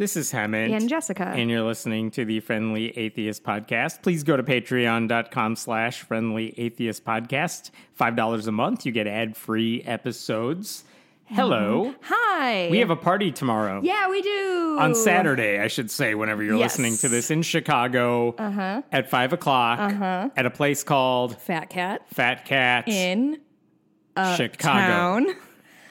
This is Hemant. And Jessica. And you're listening to the Friendly Atheist Podcast. Please go to patreon.com slash friendly atheist podcast. $5 a month. You get ad free episodes. Hello. Hi. We have a party tomorrow. Yeah, we do. On Saturday, I should say, whenever you're Yes. listening to this in Chicago Uh-huh. at 5 o'clock uh-huh. at a place called Fat Cat Fat Cat in Chicago. town.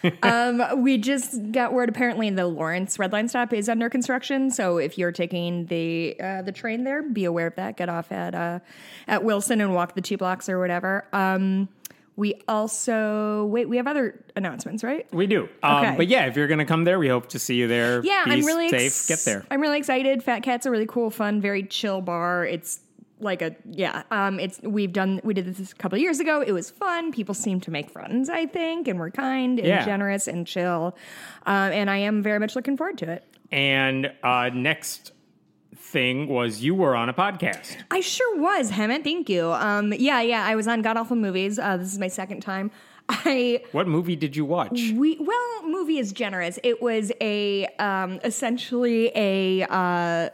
um, we just got word apparently the Lawrence Red Line stop is under construction. So if you're taking the uh, the train there, be aware of that. Get off at uh, at Wilson and walk the two blocks or whatever. Um, we also wait. We have other announcements, right? We do. Um, Okay. But yeah, if you're going to come there, we hope to see you there. Yeah, Be I'm really safe. ex- Get there. I'm really excited. Fat Cat's a really cool, fun, very chill bar. It's like a yeah. Um, it's we've done we did this a couple of years ago. It was fun. People seem to make friends, I think, and we're kind and Yeah. generous and chill. Um, and I am very much looking forward to it. And uh, next thing was you were on a podcast. I sure was, Hemant. Thank you. Um, yeah, yeah. I was on God Awful Movies. Uh, this is my second time. I What movie did you watch? we well, movie is generous. It was a um, essentially a. Uh,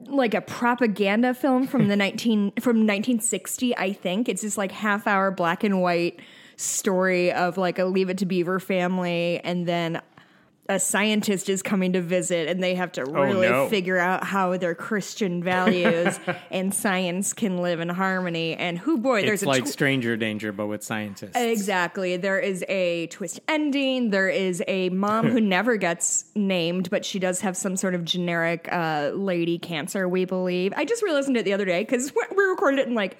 like a propaganda film from the 19 from 1960 i think. It's this like half hour black and white story of like a leave it to beaver family and then a scientist is coming to visit and they have to really no. figure out how their christian values and science can live in harmony and who boy there's It's like tw- Stranger Danger, but with scientists. Exactly. There is a twist ending. There is a mom who never gets named, but she does have some sort of generic uh, lady cancer, we believe. I just re listened to it the other day because we recorded it in like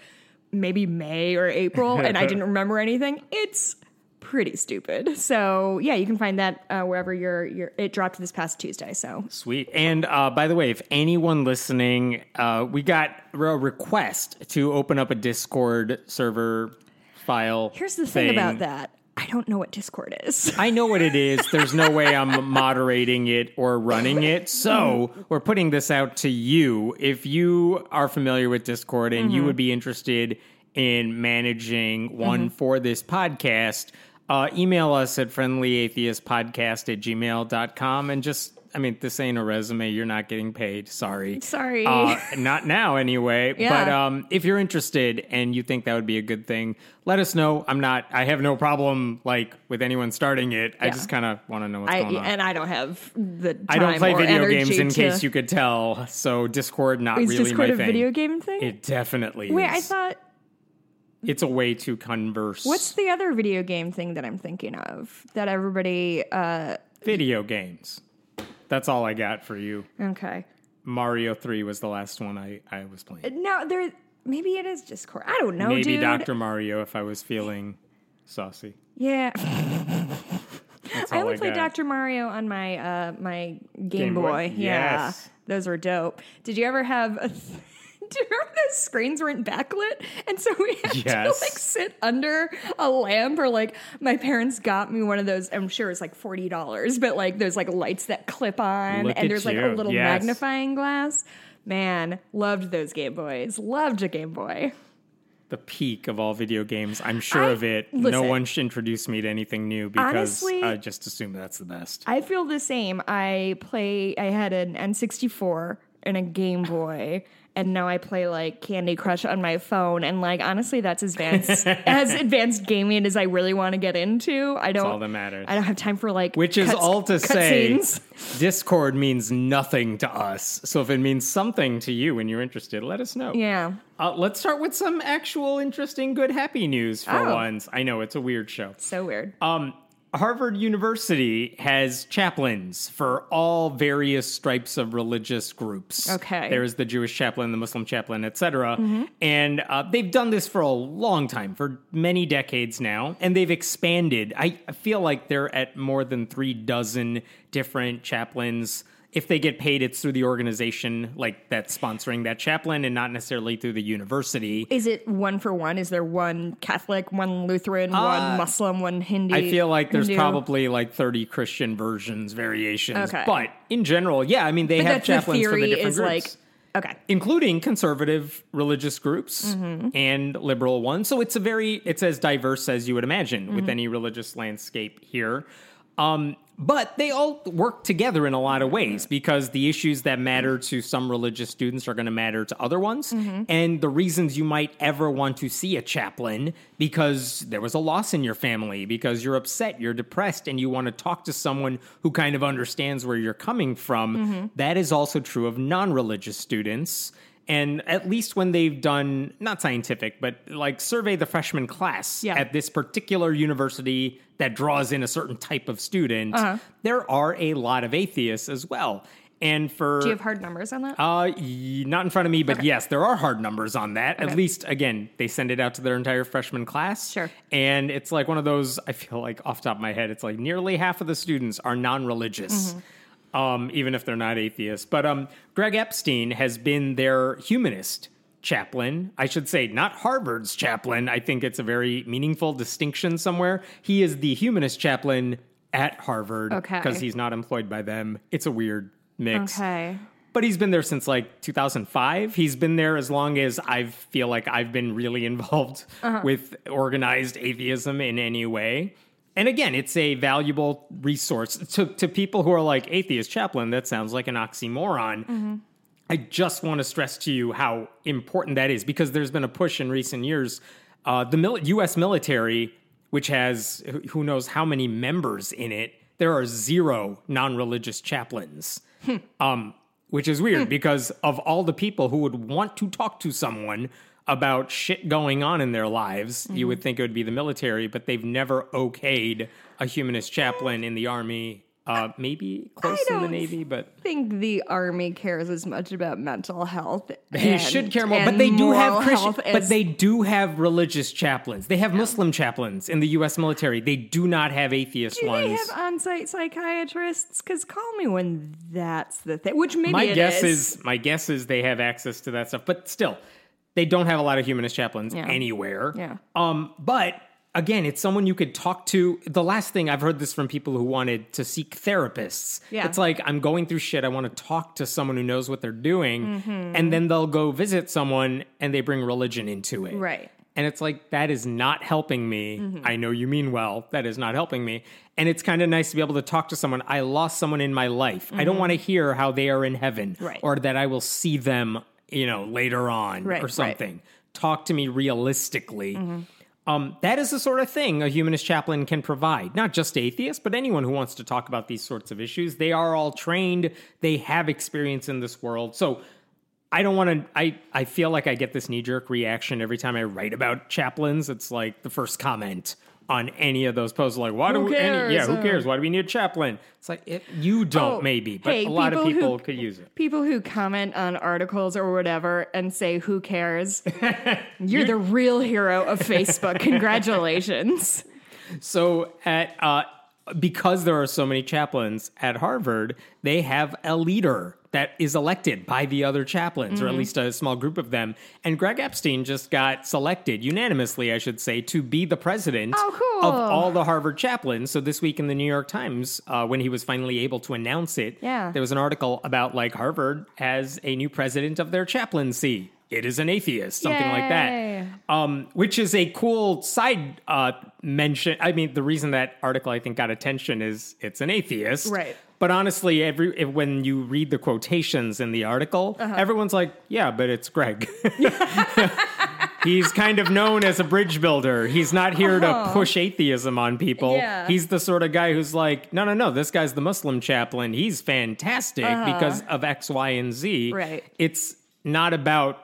maybe May or April and I didn't remember anything. It's pretty stupid. So yeah, you can find that uh, wherever you're, you're. It dropped this past Tuesday. So Sweet. And uh, by the way, if anyone listening, uh, we got a request to open up a Discord server file. here's the thing about that. I don't know what Discord is. I know what it is. There's no way I'm moderating it or running it. So we're putting this out to you. If you are familiar with Discord and you would be interested in managing one for this podcast, uh, email us at friendlyatheistpodcast at gmail.com and just, I mean, this ain't a resume. You're not getting paid. Sorry. Sorry. Uh, not now, anyway. Yeah. But um, if you're interested and you think that would be a good thing, let us know. I'm not. I have no problem like with anyone starting it. I just kind of want to know what's I, going on. and I don't have the time I don't play video games in to- case you could tell. So Discord not Is really Discord my a thing. video game thing? It definitely Wait, is. I thought it's a way to converse. what's the other video game thing that I'm thinking of that everybody uh video games? That's all I got for you. okay. Mario Three was the last one I I was playing. No, there maybe it is Discord. I don't know, Maybe. Doctor Mario if I was feeling saucy. Yeah. I only played got. Dr. Mario on my uh my Game, Game Boy. Boy? Yeah. Yes. Those were dope. Did you ever have a do you remember the screens weren't backlit? And so we had to like sit under a lamp or like my parents got me one of those, I'm sure it's like forty dollars, but like those like lights that clip on Look and there's like a little Yes. magnifying glass. Man, loved those Game Boys. Loved a Game Boy. the peak of all video games. I'm sure I- of it. no one should introduce me to anything new because Honestly- I just assume that's the best. I feel the same. I play. I had an N64 and a Game Boy, and now I play like Candy Crush on my phone. And like honestly, that's as advanced as advanced gaming as I really want to get into. I don't. all that matters. I don't have time for like. Which is all to say, cutscenes. Discord means nothing to us. So if it means something to you and you're interested, let us know. Yeah. Uh, let's start with some actual interesting, good, happy news for Oh. once. I know it's a weird show. So weird. Um, Harvard University has chaplains for all various stripes of religious groups. Okay. There's the Jewish chaplain, the Muslim chaplain, etc. Mm-hmm. And uh, they've done this for a long time, for many decades now, and they've expanded. I, I feel like they're at more than three dozen different chaplains. If they get paid, it's through the organization like that's sponsoring that chaplain, and not necessarily through the university. Is it one for one? Is there one Catholic, one Lutheran, Uh, one Muslim, one Hindu? I feel like there's Hindu? probably like 30 Christian versions, variations. Okay. But in general, yeah, I mean, they But have that's the chaplains for the different is groups. like okay. including conservative religious groups Mm-hmm. and liberal ones. So it's a very it's as diverse as you would imagine Mm-hmm. with any religious landscape here. Um, but they all work together in a lot of ways because the issues that matter to some religious students are going to matter to other ones. Mm-hmm. And the reasons you might ever want to see a chaplain because there was a loss in your family, because you're upset, you're depressed, and you want to talk to someone who kind of understands where you're coming from. Mm-hmm. That is also true of non religious students. And at least when they've done, not scientific, but like survey the freshman class Yeah. at this particular university that draws in a certain type of student, Uh-huh. there are a lot of atheists as well. And for Do you have hard numbers on that? uh, not in front of me, but yes, there are hard numbers on that. At least, again, they send it out to their entire freshman class. Sure. And it's like one of those, I feel like off the top of my head, it's like nearly half of the students are non religious. Mm-hmm. Um, even if they're not atheists. But um, Greg Epstein has been their humanist chaplain. I should say, not Harvard's chaplain. I think it's a very meaningful distinction somewhere. He is the humanist chaplain at Harvard Okay. because he's not employed by them. It's a weird mix okay. but he's been there since like 2005 he's been there as long as i feel like i've been really involved with organized atheism in any way and again it's a valuable resource to, to people who are like atheist chaplain that sounds like an oxymoron I just want to stress to you how important that is because there's been a push in recent years. Uh, the mil- U.S. military, which has who- who knows how many members in it, there are zero non-religious chaplains, um, which is weird because of all the people who would want to talk to someone about shit going on in their lives, you would think it would be the military, but they've never okayed a humanist chaplain in the army. Uh, maybe close in the Navy, but I think the army cares as much about mental health. They and- should care more, but they do have Christian, but they do have religious chaplains. They have Muslim chaplains in the U.S. military. They do not have atheist Do ones. they have on-site psychiatrists? Because call me when that's the thing. Which maybe my guess is. is my guess is they have access to that stuff, but still, they don't have a lot of humanist chaplains Yeah. anywhere. Yeah. Um, but again, it's someone you could talk to. The last thing I've heard this from people who wanted to seek therapists. Yeah. It's like I'm going through shit. I want to talk to someone who knows what they're doing, Mm-hmm. and then they'll go visit someone and they bring religion into it. Right. And it's like, that is not helping me. Mm-hmm. I know you mean well. That is not helping me. And it's kind of nice to be able to talk to someone. I lost someone in my life. I don't want to hear how they are in heaven Mm-hmm. Right. or that I will see them, you know, later on Right, or right. something. Talk to me realistically. Mm-hmm. Um, that is the sort of thing a humanist chaplain can provide, not just atheists, but anyone who wants to talk about these sorts of issues. They are all trained, they have experience in this world. So I don't want to. I I feel like I get this knee jerk reaction every time I write about chaplains. It's like the first comment on any of those posts, like, "Why do Who we? Any, yeah, who cares? Why do we need a chaplain?" It's like it, you don't, Oh, maybe, but hey, a lot of people who- could use it. People who comment on articles or whatever and say, who cares? You're the real hero of Facebook. Congratulations. So at uh, because there are so many chaplains at Harvard, they have a leader that is elected by the other chaplains, or at least a small group of them. And Greg Epstein just got selected unanimously, I should say, to be the president Oh, cool. of all the Harvard chaplains. So this week in the New York Times, uh, when he was finally able to announce it, Yeah. there was an article about like Harvard has a new president of their chaplaincy. It is an atheist, something like that um, which is a cool side uh, mention. I mean, the reason that article I think got attention is it's an atheist, Right. But honestly, every when you read the quotations in the article, Uh-huh. everyone's like, "Yeah, but it's Greg." He's kind of known as a bridge builder. He's not here to push atheism on people. Uh-huh. Yeah. He's the sort of guy who's like, no, no, no, this guy's the Muslim chaplain. He's fantastic because of X, Y, and Z. Uh-huh. Right. It's not about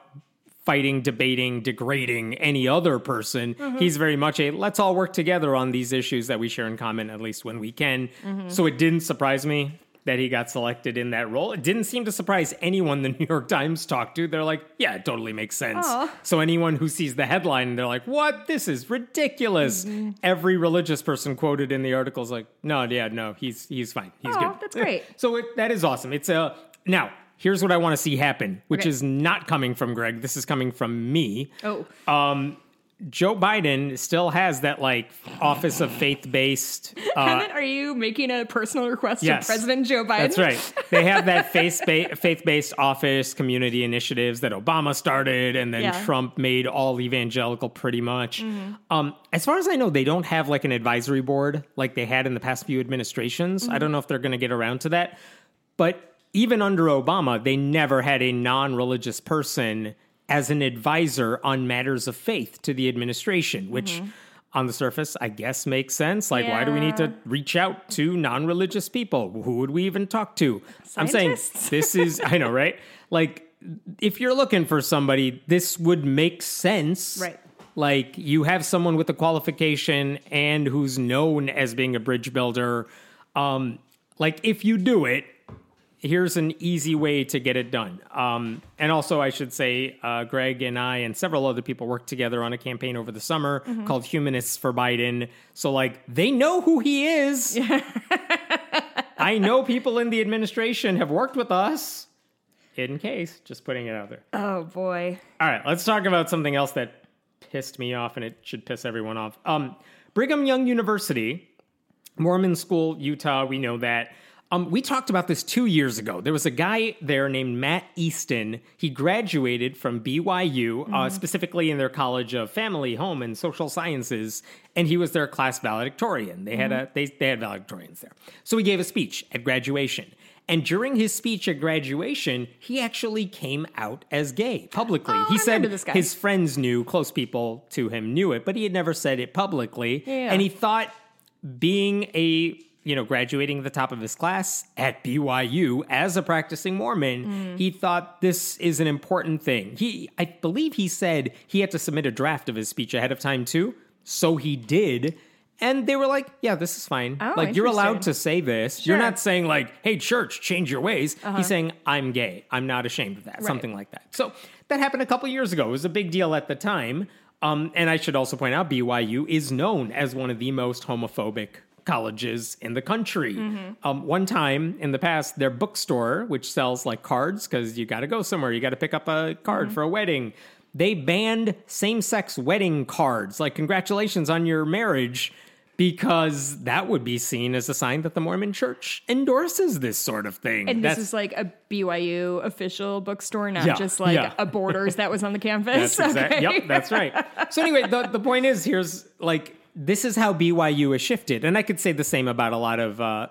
fighting, debating, degrading any other person. Mm-hmm. He's very much a let's all work together on these issues that we share in common, at least when we can. Mm-hmm. So it didn't surprise me that he got selected in that role. It didn't seem to surprise anyone the New York Times talked to. They're like, yeah, it totally makes sense. Aw. So anyone who sees the headline they're like, what? This is ridiculous. Mm-hmm. Every religious person quoted in the article is like, no, yeah, no, he's he's fine. He's Aw, good. that's great. So it, that is awesome. It's a now. Here's what I want to see happen, which Okay. is not coming from Greg. This is coming from me. Oh, Joe Biden still has that like office of faith based. Uh, Are you making a personal request yes. to President Joe Biden? That's right. They have that faith based office community initiatives that Obama started, and then Yeah. Trump made all evangelical pretty much. Um, as far as I know, they don't have like an advisory board like they had in the past few administrations. I don't know if they're going to get around to that, but even under Obama, they never had a non religious person as an advisor on matters of faith to the administration, which on the surface, I guess makes sense. Like, why do we need to reach out to non religious people? Who would we even talk to? I'm saying this is, I know, right? Like, if you're looking for somebody, this would make sense. Right. Like, you have someone with a qualification and who's known as being a bridge builder. Um, like, if you do it, here's an easy way to get it done. Um, and also, I should say, uh, Greg and I and several other people worked together on a campaign over the summer called Humanists for Biden. So, like, they know who he is. I know people in the administration have worked with us. In case, just putting it out there. Oh boy. All right, let's talk about something else that pissed me off, and it should piss everyone off. Um, Brigham Young University, Mormon school, Utah. We know that. Um, we talked about this two years ago. There was a guy there named Matt Easton. He graduated from BYU, uh, specifically in their College of Family, Home, and Social Sciences, and he was their class valedictorian. They had a they, they had valedictorians there. So he gave a speech at graduation. And during his speech at graduation, he actually came out as gay publicly. Oh, he I said his friends knew, close people to him knew it, but he had never said it publicly. Yeah. And he thought being a you know graduating at the top of his class at BYU as a practicing Mormon, Mm. he thought this is an important thing. He I believe he said he had to submit a draft of his speech ahead of time too. So he did. And they were like, yeah, this is fine. Oh, like, you're allowed to say this. You're not saying, like, hey, church, change your ways. He's saying, I'm gay. I'm not ashamed of that. Something like that. So that happened a couple years ago. It was a big deal at the time. Um, and I should also point out, BYU is known as one of the most homophobic colleges in the country. Um, one time in the past, their bookstore, which sells like cards, because you got to go somewhere, you got to pick up a card for a wedding. They banned same sex wedding cards, like congratulations on your marriage, because that would be seen as a sign that the Mormon church endorses this sort of thing. And That's- this is like a BYU official bookstore, not Yeah, just like yeah. a Borders that was on the campus. That's exact- Okay. Yep, that's right. So anyway, the the point is, here's like this is how BYU has shifted, and I could say the same about a lot of uh,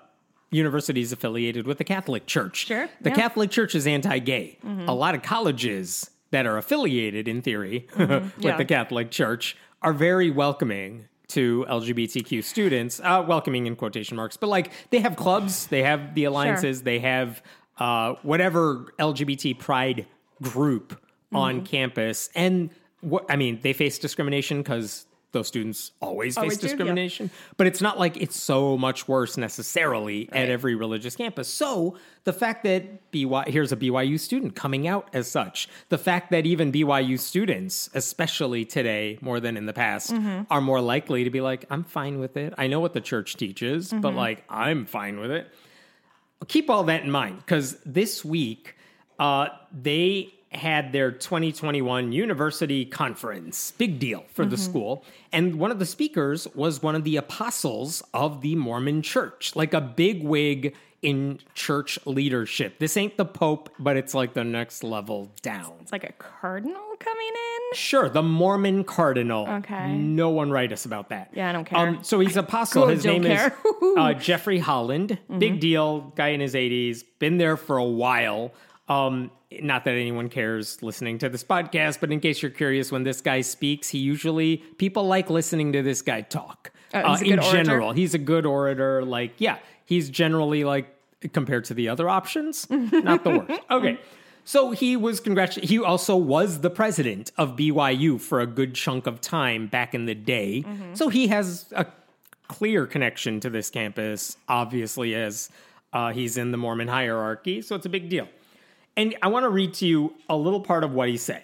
universities affiliated with the Catholic Church. Sure, the yeah. Mm-hmm. Catholic Church is anti-gay. A lot of colleges that are affiliated, in theory, with Mm-hmm. Yeah. the Catholic Church are very welcoming to LGBTQ students. Uh, welcoming in quotation marks, but like they have clubs, they have the alliances, they have uh, whatever LGBT pride group Mm-hmm. on campus, and what I mean, they face discrimination because those students always, Always face do, yeah. discrimination. But it's not like it's so much worse necessarily at every religious campus. So the fact that BY here's a BYU student coming out as such, the fact that even BYU students, especially today more than in the past, Mm-hmm. are more likely to be like, I'm fine with it. I know what the church teaches, Mm-hmm. but like I'm fine with it keep all that in mind because this week uh, they had their 2021 university conference. Big deal for the school. And one of the speakers was one of the apostles of the Mormon church, like a big wig in church leadership. This ain't the Pope, but it's like the next level down. It's like a cardinal coming in. Sure, the Mormon cardinal. Okay. No one write us about that. Yeah, I don't care. so he's apostle. His name care. Mm-hmm. is uh, Jeffrey Holland. Big deal. Guy in his 80s. Been there for a while. Um, not that anyone cares listening to this podcast, but in case you're curious, when this guy speaks, he usually people like listening to this guy talk. Oh, he's uh, a in good orator? general, he's a good orator. Like, yeah, he's generally like compared to the other options, not the worst. Okay. So he was congratulated. He also was the president of BYU for a good chunk of time back in the day. So he has a clear connection to this campus, obviously, as uh, he's in the Mormon hierarchy. So it's a big deal. And I want to read to you a little part of what he said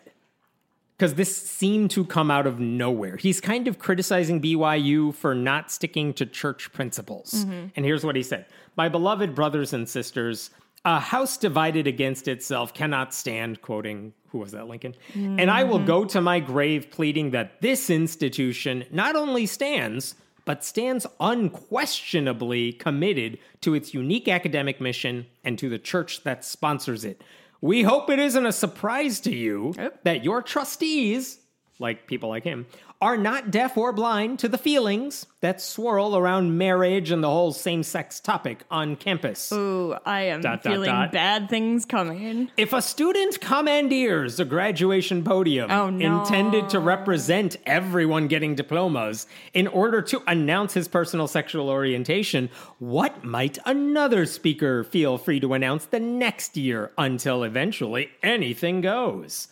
because this seemed to come out of nowhere. He's kind of criticizing BYU for not sticking to church principles. Mm-hmm. And here's what he said My beloved brothers and sisters, A house divided against itself cannot stand, quoting, who was that, Lincoln? And I will mm-hmm. go to my grave pleading that this institution not only stands, but stands unquestionably committed to its unique academic mission and to the church that sponsors it. We hope it isn't a surprise to you that your trustees, like people like him, are not deaf or blind to the feelings that swirl around marriage and the whole same sex topic on campus. Ooh, I am Dot, dot, feeling dot. bad things coming. If a student commandeers a graduation podium Oh, no. intended to represent everyone getting diplomas in order to announce his personal sexual orientation, what might another speaker feel free to announce the next year until eventually anything goes?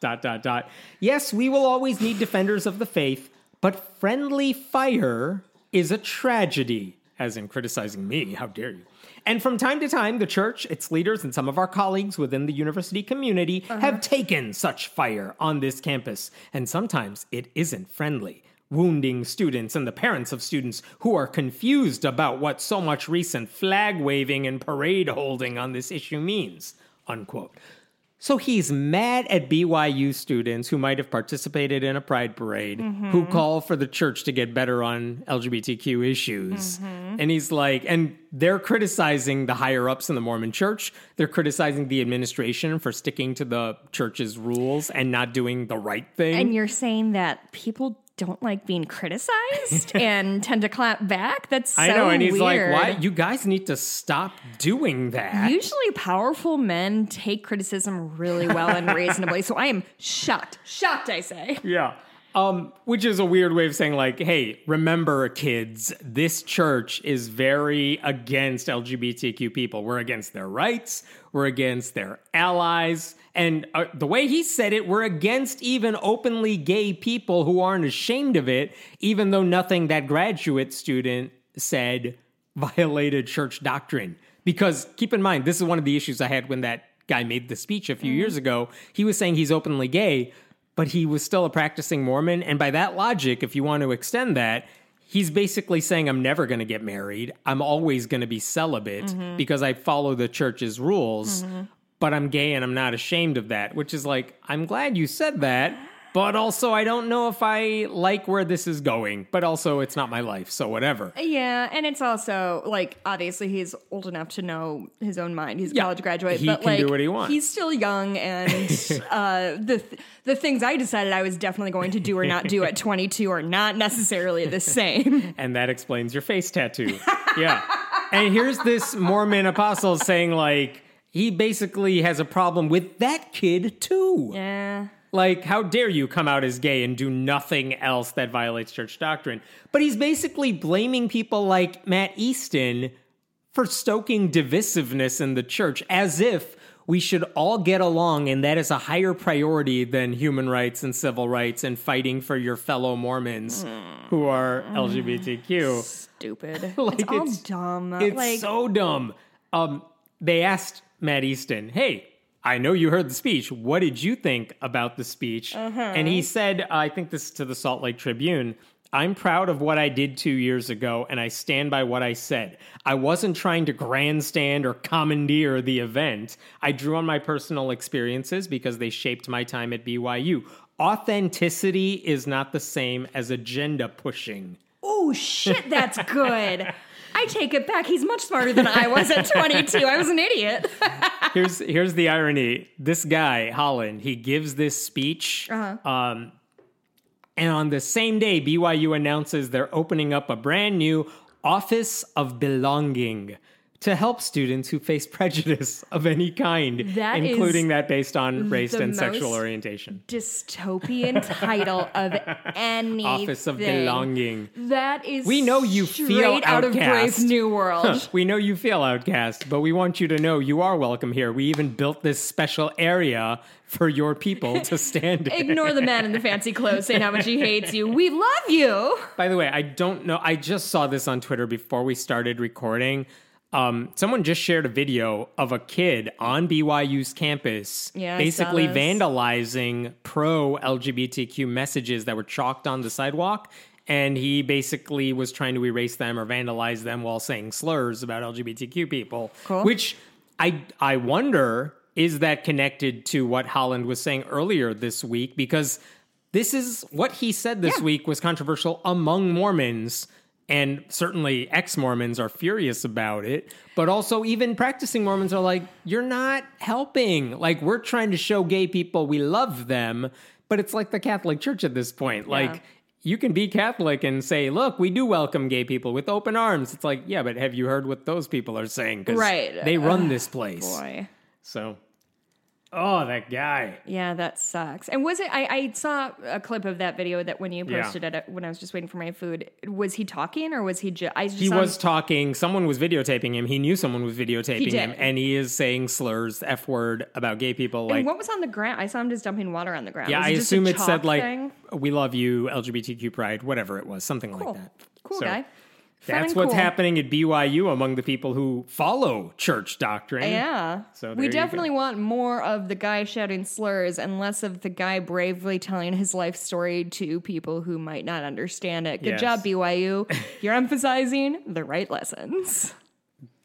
Dot dot dot. Yes, we will always need defenders of the faith, but friendly fire is a tragedy. As in criticizing me, how dare you? And from time to time, the church, its leaders, and some of our colleagues within the university community uh-huh. have taken such fire on this campus. And sometimes it isn't friendly, wounding students and the parents of students who are confused about what so much recent flag waving and parade holding on this issue means. Unquote. So he's mad at BYU students who might have participated in a pride parade who mm-hmm. call for the church to get better on LGBTQ issues. Mm-hmm. And he's like, and they're criticizing the higher ups in the Mormon church. They're criticizing the administration for sticking to the church's rules and not doing the right thing. And you're saying that people don't like being criticized and tend to clap back? That's so I know, and he's weird. like, "Why? You guys need to stop doing that." Usually, powerful men take criticism really well and reasonably. So I am shocked. Shocked, I say. Yeah. Um, which is a weird way of saying, like, hey, remember, kids, this church is very against LGBTQ people. We're against their rights, we're against their allies. And uh, the way he said it, we're against even openly gay people who aren't ashamed of it, even though nothing that graduate student said violated church doctrine. Because keep in mind, this is one of the issues I had when that guy made the speech a few mm-hmm. years ago. He was saying he's openly gay, but he was still a practicing Mormon. And by that logic, if you want to extend that, he's basically saying, I'm never going to get married. I'm always going to be celibate mm-hmm. because I follow the church's rules, mm-hmm. But I'm gay and I'm not ashamed of that, which is like, I'm glad you said that. But also, I don't know if I like where this is going. But also, it's not my life, so whatever. Yeah, and it's also like obviously he's old enough to know his own mind. He's a Yeah, college graduate, but he but can like do what he wants. he's still young, and uh, the th- the things I decided I was definitely going to do or not do at 22 are not necessarily the same. And that explains your face tattoo. yeah. And here's this Mormon apostle saying, like, he basically has a problem with that kid too. yeah. Like, how dare you come out as gay and do nothing else that violates church doctrine? But he's basically blaming people like Matt Easton for stoking divisiveness in the church as if we should all get along and that is a higher priority than human rights and civil rights and fighting for your fellow Mormons who are LGBTQ. Stupid. Like, it's all it's- dumb. It's like so dumb. Um, they asked Matt Easton, "Hey, I know you heard the speech. What did you think about the speech?" Uh-huh. And he said, "I think this is to the Salt Lake Tribune." I'm proud of what I did two years ago, and I stand by what I said. I wasn't trying to grandstand or commandeer the event. I drew on my personal experiences because they shaped my time at BYU. Authenticity is not the same as agenda pushing. oh shit, that's good. I take it back. He's much smarter than I was at 22. I was an idiot. here's here's the irony. This guy Holland, he gives this speech, um, and on the same day, BYU announces they're opening up a brand new Office of Belonging to help students who face prejudice of any kind, That including that based on race and sexual orientation. Dystopian title of anything. Office of Belonging. That is We know you straight feel out of. Brave New World. We know you feel outcast, but we want you to know you are welcome here. We even built this special area for your people to stand in. Ignore the man in the fancy clothes saying how much he hates you. We love you. By the way, I don't know. I just saw this on Twitter before we started recording. Um, someone just shared a video of a kid on BYU's campus Yeah, basically vandalizing pro LGBTQ messages that were chalked on the sidewalk. And he basically was trying to erase them or vandalize them while saying slurs about LGBTQ people. Cool. Which I I wonder is that connected to what Holland was saying earlier this week because this is what he said this Yeah. week was controversial among Mormons and certainly ex-Mormons are furious about it but also even practicing Mormons are like you're not helping like we're trying to show gay people we love them but it's like the Catholic Church at this point like you can be Catholic and say, look, we do welcome gay people with open arms. It's like, yeah, but have you heard what those people are saying? Because Right. they run this place. Boy. So, oh, that guy. Yeah, that sucks. And was it? I, I saw a clip of that video that when you Yeah. posted it uh, when I was just waiting for my food. Was he talking or was he just? I just He was him- talking, someone was videotaping him. He knew someone was videotaping him, and he is saying slurs, F word about gay people. Like, and what was on the ground? I saw him just dumping water on the ground. yeah, Was I assume it said, like, thing? we love you, LGBTQ pride, whatever it was, something cool, like that. cool So, guy. That's what's cool. happening at BYU among the people who follow church doctrine. Yeah. So we definitely want more of the guy shouting slurs and less of the guy bravely telling his life story to people who might not understand it. Good Yes. job, BYU. You're emphasizing the right lessons.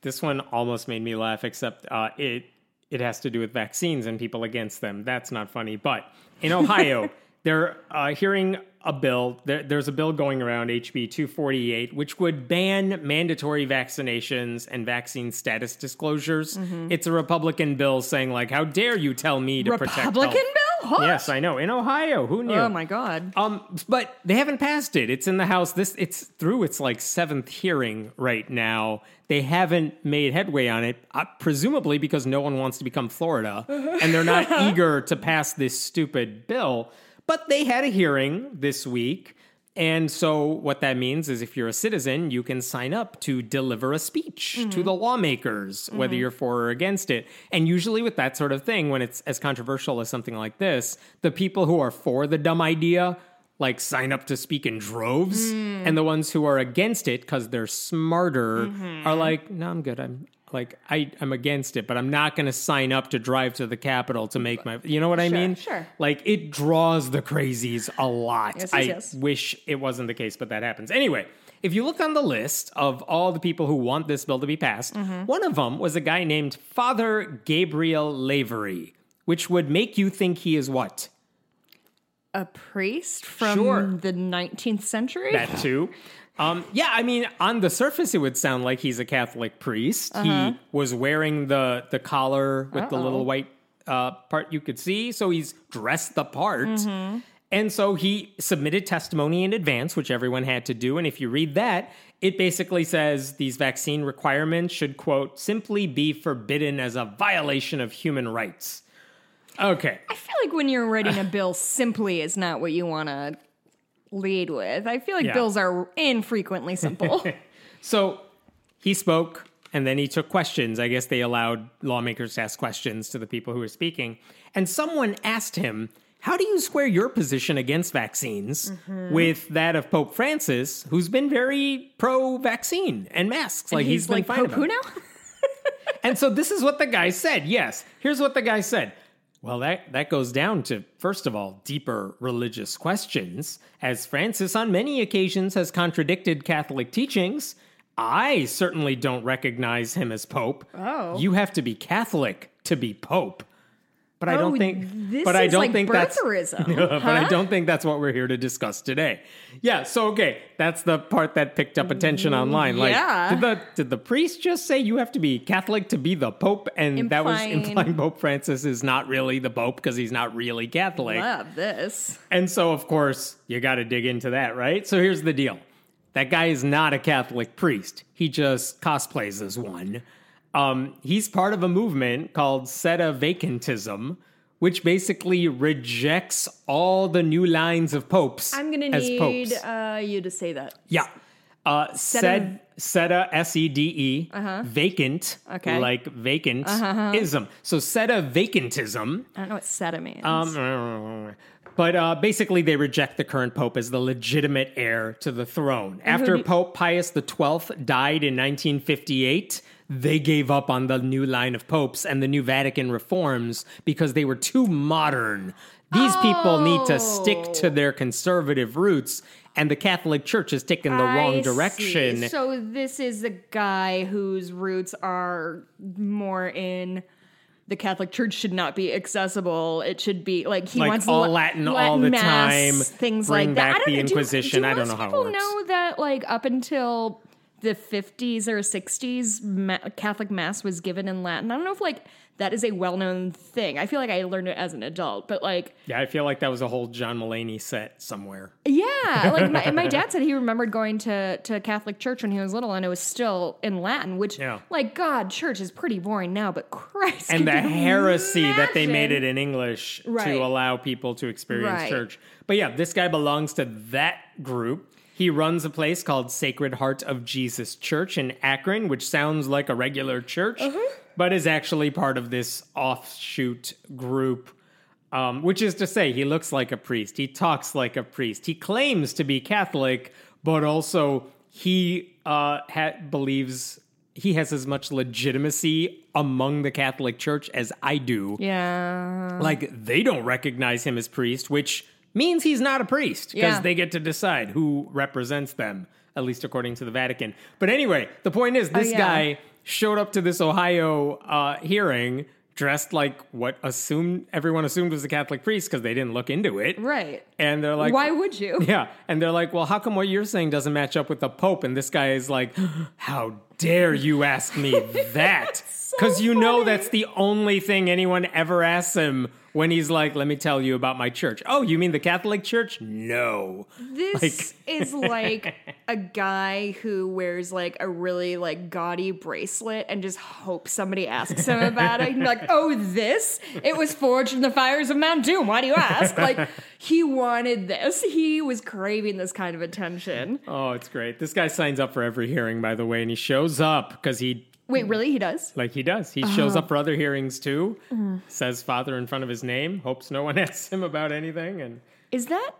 This one almost made me laugh, except uh, it it has to do with vaccines and people against them. That's not funny. But in Ohio, they're uh, hearing a bill. There, there's a bill going around HB 248, which would ban mandatory vaccinations and vaccine status disclosures. It's a Republican bill saying like, "How dare you tell me to protect Republican bill? Huh? Yes, I know. In Ohio, who knew? Oh my god. Um, but they haven't passed it. It's in the House. This it's through its like seventh hearing right now. They haven't made headway on it, uh, presumably because no one wants to become Florida, and they're not eager to pass this stupid bill. But they had a hearing this week. And so, what that means is if you're a citizen, you can sign up to deliver a speech to mm-hmm. the lawmakers, whether mm-hmm. you're for or against it. And usually, with that sort of thing, when it's as controversial as something like this, the people who are for the dumb idea like sign up to speak in droves, mm. and the ones who are against it because they're smarter mm-hmm. are like, no, I'm good. I'm like, I, I'm against it, but I'm not going to sign up to drive to the Capitol to make my, you know what I Sure, mean? sure. Like, it draws the crazies a lot. Yes, yes, I yes. wish it wasn't the case, but that happens. Anyway, if you look on the list of all the people who want this bill to be passed, Mm-hmm. one of them was a guy named Father Gabriel Lavery, which would make you think he is what? A priest from Sure. the 19th century? That too. Um, yeah, I mean, on the surface, it would sound like he's a Catholic priest. He was wearing the the collar with the little white uh, part you could see, so he's dressed the part. And so he submitted testimony in advance, which everyone had to do. And if you read that, it basically says these vaccine requirements should, quote, simply be forbidden as a violation of human rights. Okay. I feel like when you're writing a bill, simply is not what you want to lead with. I feel like Yeah. bills are infrequently simple. So he spoke and then he took questions. I guess they allowed lawmakers to ask questions to the people who were speaking. And someone asked him, How do you square your position against vaccines Mm-hmm. with that of Pope Francis, who's been very pro vaccine and masks? Like He's been like, fine Pope who now? And so this is what the guy said. Yes, here's what the guy said. Well, that, that goes down to, first of all, deeper religious questions. As Francis on many occasions has contradicted Catholic teachings, I certainly don't recognize him as Pope. Oh. You have to be Catholic to be Pope. But I don't Oh, think this but I don't like think that's birtherism, but I don't think that's what we're here to discuss today. Yeah, so okay, that's the part that picked up attention mm, online. Like yeah. did the did the priest just say you have to be Catholic to be the Pope? And that was Implying- implying Pope Francis is not really the Pope because he's not really Catholic. Love this. And so, of course, you got to dig into that, right? So here's the deal that guy is not a Catholic priest, he just cosplays as one. Um, he's part of a movement called Sedevacantism, which basically rejects all the new lines of popes I'm going to need uh, you to say that. Yeah. Uh, Sed, Seta, S E D E, vacant, Uh-huh. Okay. Uh-huh. like vacant ism. So Sedevacantism I don't know what SETA means. um, but uh, basically, they reject the current pope as the legitimate heir to the throne. After Pope Pius XII died in 1958, they gave up on the new line of popes and the new Vatican reforms because they were too modern. These people need to stick to oh. their conservative roots, and the Catholic Church has taken the wrong direction. see. So this is a guy whose roots are more in the Catholic Church should not be accessible. It should be like he Like wants all la- Latin all the mass, time, things like that. I don't the know, do- Inquisition. Do, I don't know how it people know that like up until the 50s or 60s, ma- Catholic Mass was given in Latin. I don't know if like that is a well-known thing. I feel like I learned it as an adult, but like yeah, I feel like that was a whole John Mulaney set somewhere. yeah, like my, my dad said he remembered going to, to Catholic church when he was little and it was still in Latin, which, Yeah. like, God, church is pretty boring now, but Christ. and the heresy that they made it in English Right. to allow people to experience Right. church. But yeah, this guy belongs to that group. He runs a place called Sacred Heart of Jesus Church in Akron, which sounds like a regular church, Uh-huh. but is actually part of this offshoot group. Um, which is to say, he looks like a priest. He talks like a priest. He claims to be Catholic, but also he uh, ha- believes he has as much legitimacy among the Catholic Church as I do. Yeah. Like they don't recognize him as priest, which means he's not a priest because Yeah. they get to decide who represents them, at least according to the Vatican. But anyway, the point is, this Oh, yeah. guy showed up to this Ohio uh, hearing dressed like what assumed everyone assumed was a Catholic priest because they didn't look into it. Right. And they're like, Why would you? yeah. And they're like, well, how come what you're saying doesn't match up with the Pope? And this guy is like, how dare you ask me that? Because you know that's the only thing anyone ever asks him when he's like, let me tell you about my church. Oh, you mean the Catholic Church? No. This is like a guy who wears like a really like gaudy bracelet and just hopes somebody asks him about it. And be like, oh, this? It was forged in the fires of Mount Doom. Why do you ask? Like, he wanted this. He was craving this kind of attention. Oh, it's great. This guy signs up for every hearing, by the way, and he shows up because he Wait, hmm. really? He does? Like he does. He shows up for other hearings too. Uh-huh. Says father in front of his name. Hopes no one asks him about anything. And Is that?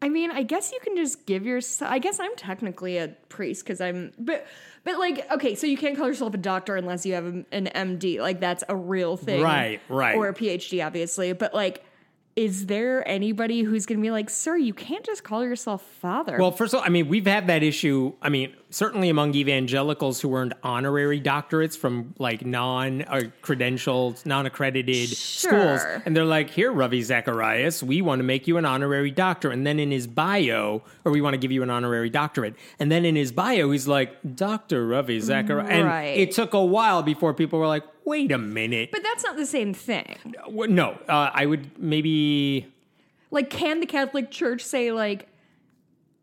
I mean, I guess you can just give yourself. I guess I'm technically a priest because I'm, but but like, okay, so you can't call yourself a doctor unless you have an MD. Like that's a real thing, Right, right. or a PhD, obviously. But like, is there anybody who's going to be like, sir, you can't just call yourself father? well, first of all, I mean, we've had that issue. I mean, certainly among evangelicals who earned honorary doctorates from like non uh, credentialed, non accredited schools. And they're like, here, Ravi Zacharias, we want to make you an honorary doctor. And then in his bio, or we want to give you an honorary doctorate. And then in his bio, he's like, Dr. Ravi Zacharias. And it took a while before people were like, wait a minute. but that's not the same thing. No, uh, I would maybe. Like, can the Catholic Church say like?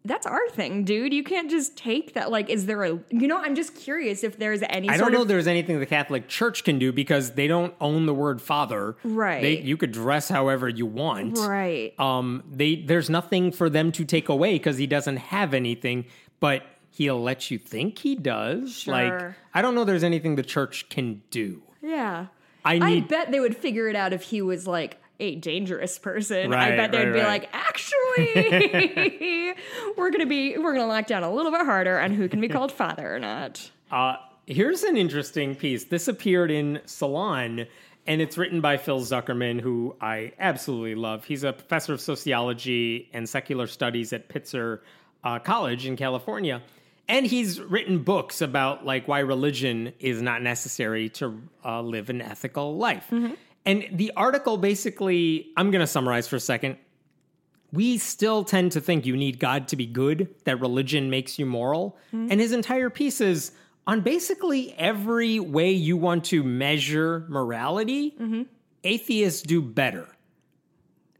That's our thing, dude. You can't just take that. Like, is there a, you know, I'm just curious if there's any I don't know of there's anything the Catholic Church can do because they don't own the word father. Right. They, you could dress however you want. Right. Um. They there's nothing for them to take away because he doesn't have anything, but he'll let you think he does. Like I don't know. There's anything the church can do. Yeah. I I bet they would figure it out if he was like a dangerous person. I Right, bet they'd right, be right. like, actually, we're gonna be we're gonna lock down a little bit harder on who can be called father or not. Uh, here's an interesting piece. This appeared in Salon, and it's written by Phil Zuckerman, who I absolutely love. He's a professor of sociology and secular studies at Pitzer uh, College in California. And he's written books about like why religion is not necessary to uh, live an ethical life. Mm-hmm. And the article basically, I'm going to summarize for a second we still tend to think you need God to be good, that religion makes you moral. Mm-hmm. And his entire piece is on basically every way you want to measure morality, mm-hmm. atheists do better.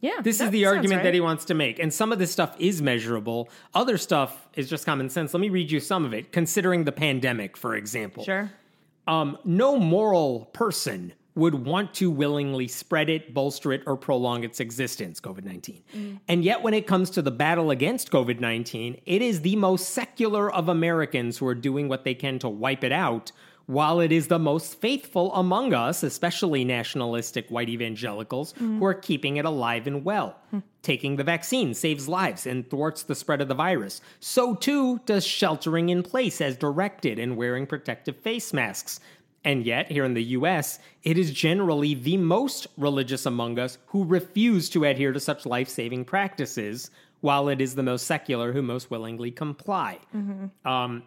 Yeah. This is the argument that he wants to make. And some of this stuff is measurable, other stuff is just common sense. Let me read you some of it, considering the pandemic, for example Sure. um, no moral person would want to willingly spread it, bolster it, or prolong its existence, COVID 19. And yet, when it comes to the battle against COVID 19, it is the most secular of Americans who are doing what they can to wipe it out, while it is the most faithful among us, especially nationalistic white evangelicals, who are keeping it alive and well. Taking the vaccine saves lives and thwarts the spread of the virus. So too does sheltering in place as directed and wearing protective face masks. And yet, here in the US, it is generally the most religious among us who refuse to adhere to such life saving practices, while it is the most secular who most willingly comply. Um,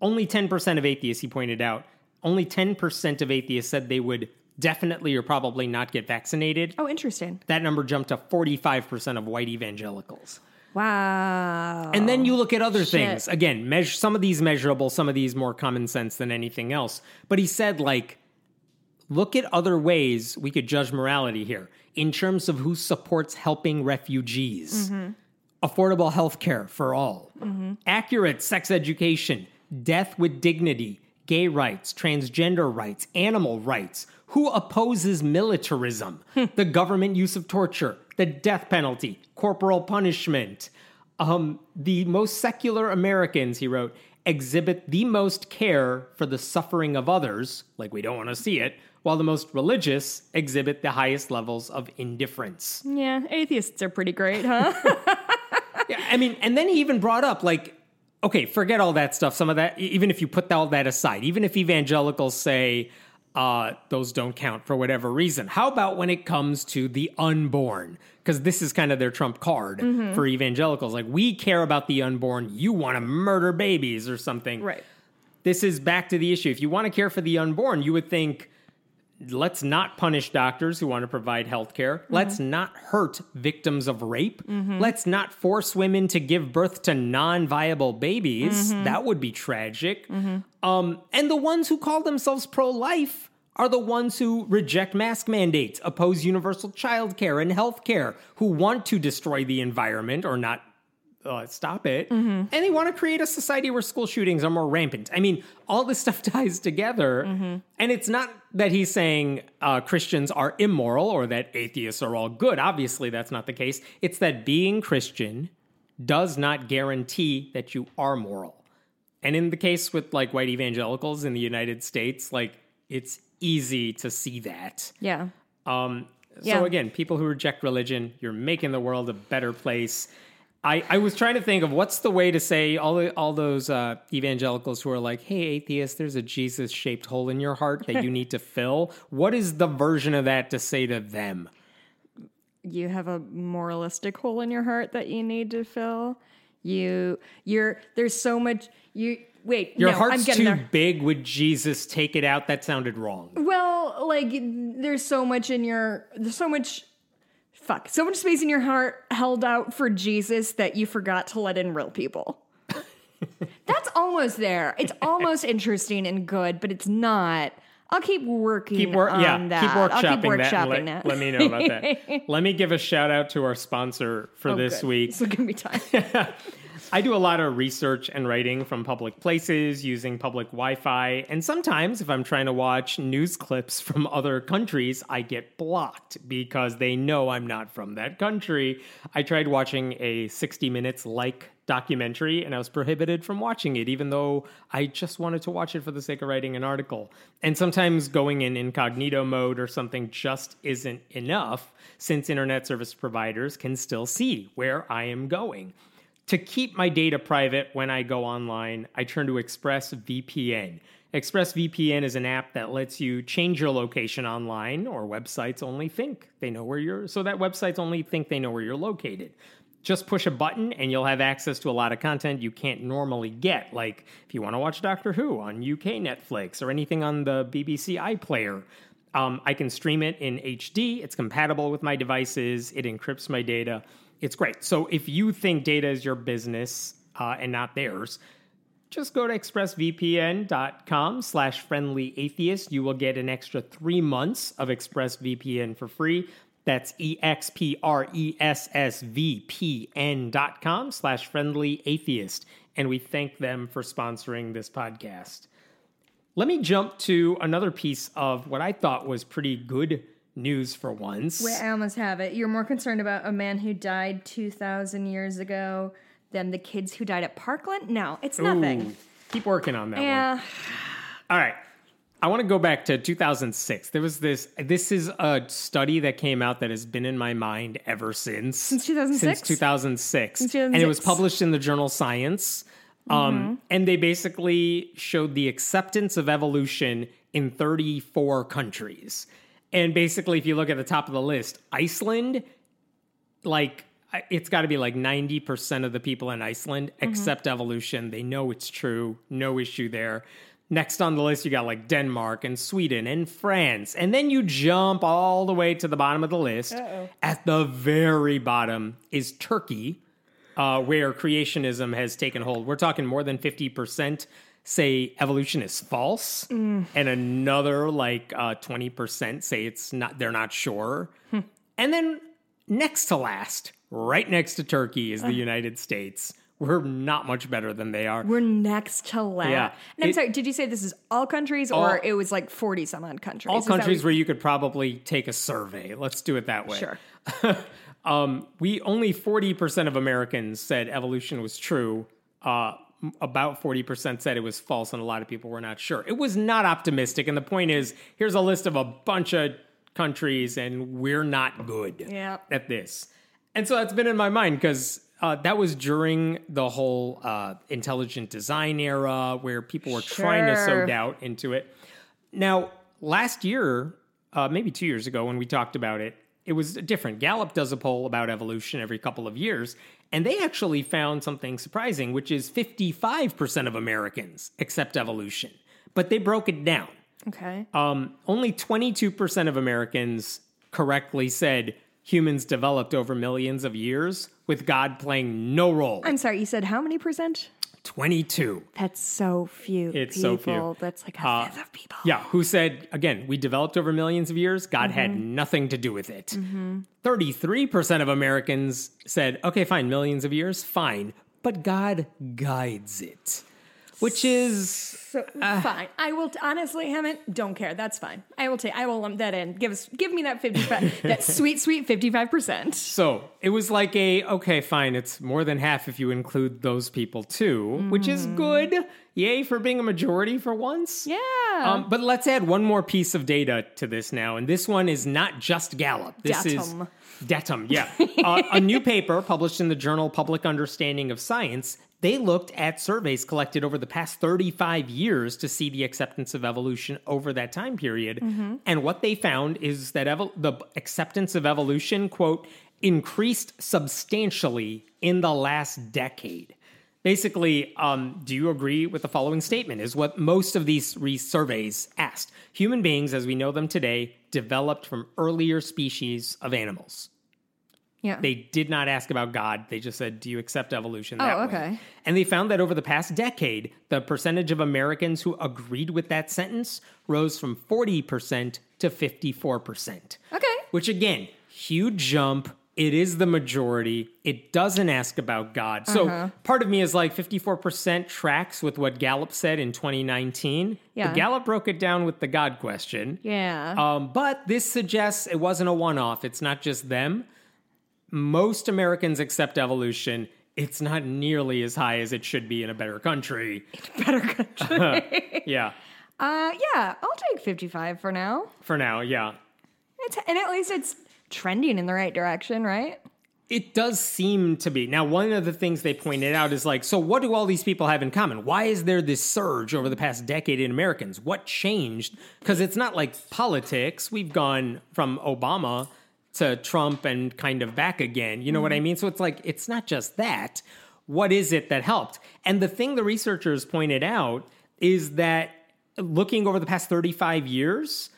only 10% of atheists, he pointed out, only 10% of atheists said they would definitely or probably not get vaccinated. Oh, interesting. That number jumped to 45% of white evangelicals. Wow. And then you look at other Shit. things. Again, measure some of these measurable, some of these more common sense than anything else. But he said, like, look at other ways we could judge morality here in terms of who supports helping refugees, mm-hmm. affordable health care for all, mm-hmm. accurate sex education, death with dignity, gay rights, transgender rights, animal rights. Who opposes militarism, the government use of torture, the death penalty, corporal punishment? Um, the most secular Americans, he wrote, exhibit the most care for the suffering of others, like we don't want to see it, while the most religious exhibit the highest levels of indifference. yeah, atheists are pretty great, huh? Yeah, I mean, and then he even brought up, like, okay, forget all that stuff. Some of that, even if you put all that aside, even if evangelicals say uh, those don't count for whatever reason, how about when it comes to the unborn? Because this is kind of their trump card for evangelicals. Like, we care about the unborn. You want to murder babies or something. right. This is back to the issue. If you want to care for the unborn, you would think let's not punish doctors who want to provide health care. Mm-hmm. Let's not hurt victims of rape. Mm-hmm. Let's not force women to give birth to non viable babies. Mm-hmm. That would be tragic. Um, and the ones who call themselves pro life are the ones who reject mask mandates, oppose universal child care and health care, who want to destroy the environment or not uh, stop it. And they want to create a society where school shootings are more rampant. I mean, all this stuff ties together. And it's not that he's saying uh, Christians are immoral or that atheists are all good. Obviously, that's not the case. It's that being Christian does not guarantee that you are moral. And in the case with like white evangelicals in the United States, like it's easy to see that. Yeah. Um, Yeah. So again, people who reject religion, you're making the world a better place. I, I was trying to think of what's the way to say all the, all those uh, evangelicals who are like, "Hey, atheist, there's a Jesus-shaped hole in your heart that you need to fill." What is the version of that to say to them? you have a moralistic hole in your heart that you need to fill. You, you're there's so much. You wait. Your no, I'm heart's getting too there. big. Would Jesus take it out? That sounded wrong. Well, like there's so much in your there's so much fuck so much space in your heart held out for Jesus that you forgot to let in real people. That's almost there. It's almost interesting and good, but it's not. I'll keep working Keep work, on yeah. that. Keep I'll workshopping, keep that. and let, that. let me know about that. let me give a shout out to our sponsor for Oh, this good. week. This will give me time. I do a lot of research and writing from public places using public Wi Fi. And sometimes, if I'm trying to watch news clips from other countries, I get blocked because they know I'm not from that country. I tried watching a 60 Minutes like documentary and I was prohibited from watching it, even though I just wanted to watch it for the sake of writing an article. And sometimes going in incognito mode or something just isn't enough since internet service providers can still see where I am going. To keep my data private when I go online, I turn to ExpressVPN. ExpressVPN is an app that lets you change your location online, or websites only think they know where you're, so that websites only think they know where you're located. Just push a button and you'll have access to a lot of content you can't normally get. Like if you want to watch Doctor Who on UK Netflix or anything on the BBC iPlayer, um, I can stream it in HD. It's compatible with my devices. It encrypts my data. It's great. So if you think data is your business uh, and not theirs, just go to expressvpn.com slash friendly atheist. You will get an extra three months of ExpressVPN for free. That's E-X-P-R-E-S-S-V-P-N dot com slash friendly atheist. And we thank them for sponsoring this podcast. Let me jump to another piece of what I thought was pretty good news for once. Wait, I almost have it. You're more concerned about a man who died 2,000 years ago than the kids who died at Parkland? No, it's nothing. Ooh, keep working on that one. Yeah. All right. I want to go back to 2006. There was this. This is a study that came out that has been in my mind ever since. Since 2006? Since 2006. Since And it was published in the journal Science. Um, And they basically showed the acceptance of evolution in 34 countries. And basically, if you look at the top of the list, Iceland, like it's got to be like 90% of the people in Iceland accept evolution. They know it's true, no issue there. Next on the list, you got like Denmark and Sweden and France. And then you jump all the way to the bottom of the list. At the very bottom is Turkey, uh, where creationism has taken hold. We're talking more than 50% say evolution is false, and another like uh, 20% say it's not, they're not sure. And then next to last, right next to Turkey, is the United States. We're not much better than they are. We're next to last. Yeah. And I'm It- sorry, did you say this is all countries All- or it was like 40 some odd countries? All Is countries where you could probably take a survey. Let's do it that way. Sure. um, we only 40% of Americans said evolution was true. Uh, about 40% said it was false, and a lot of people were not sure. It was not optimistic. And the point is here's a list of a bunch of countries, and we're not good Yeah. at this. And so that's been in my mind because uh, that was during the whole uh, intelligent design era where people were trying to sow doubt into it. Now, last year, uh, maybe two years ago, when we talked about it, it was different. Gallup does a poll about evolution every couple of years, and they actually found something surprising, which is 55% of Americans accept evolution. But they broke it down. Okay. Um, only 22% of Americans correctly said humans developed over millions of years, with God playing no role. I'm sorry, you said how many percent? 22. That's so few It's people. so few. That's like a Uh, fifth of people. Yeah, who said, again, we developed over millions of years. God had Mm-hmm. nothing to do with it. 33% of Americans said, okay, fine, millions of years, fine. But God guides it, which is. So fine. I will t- honestly, Hemant, don't care. That's fine. I will take. I will lump that in. Give us. Give me that fifty-five. that sweet, sweet fifty-five percent. So it was like a, okay, fine, it's more than half if you include those people too, which is Mm-hmm. good. Yay for being a majority for once. Yeah. Um, but let's add one more piece of data to this now, and this one is not just Gallup. This Datum. is Datum. Yeah, uh, a new paper published in the journal Public Understanding of Science. They looked at surveys collected over the past 35 years to see the acceptance of evolution over that time period, and what they found is that evol- the acceptance of evolution, quote, increased substantially in the last decade. Basically, um, do you agree with the following statement? Is what most of these surveys asked. Human beings, as we know them today, developed from earlier species of animals. Yeah. They did not ask about God. They just said, Do you accept evolution? That Oh, way? okay. And they found that over the past decade, the percentage of Americans who agreed with that sentence rose from 40% to 54%. okay. Which again, huge jump. It is the majority. It doesn't ask about God. So Uh-huh. part of me is like 54% tracks with what Gallup said in 2019. Yeah. But Gallup broke it down with the God question. Yeah. Um, but this suggests it wasn't a one off. It's not just them. Most Americans accept evolution. It's not nearly as high as it should be in a better country. In a Better country. Yeah. uh, yeah. I'll take fifty-five for now. For now, yeah. It's and at least it's trending in the right direction, right? It does seem to be. Now, one of the things they pointed out is like, so what do all these people have in common? Why is there this surge over the past decade in Americans? What changed? Because it's not like politics. We've gone from Obama to Trump and kind of back again. You know what I mean? So it's like, it's not just that. What is it that helped? And the thing the researchers pointed out is that looking over the past 35 years,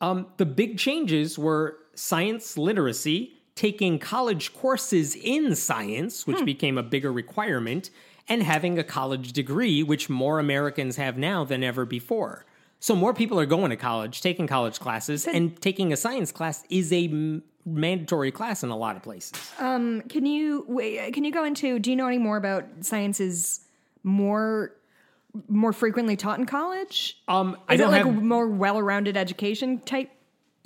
um, the big changes were science literacy, taking college courses in science, which became a bigger requirement, and having a college degree, which more Americans have now than ever before. So more people are going to college, taking college classes, and taking a science class is a m- mandatory class in a lot of places. Can you wait, can you go into? Do you know any more about sciences more more frequently taught in college? Um, I Is it don't like have more well-rounded education type?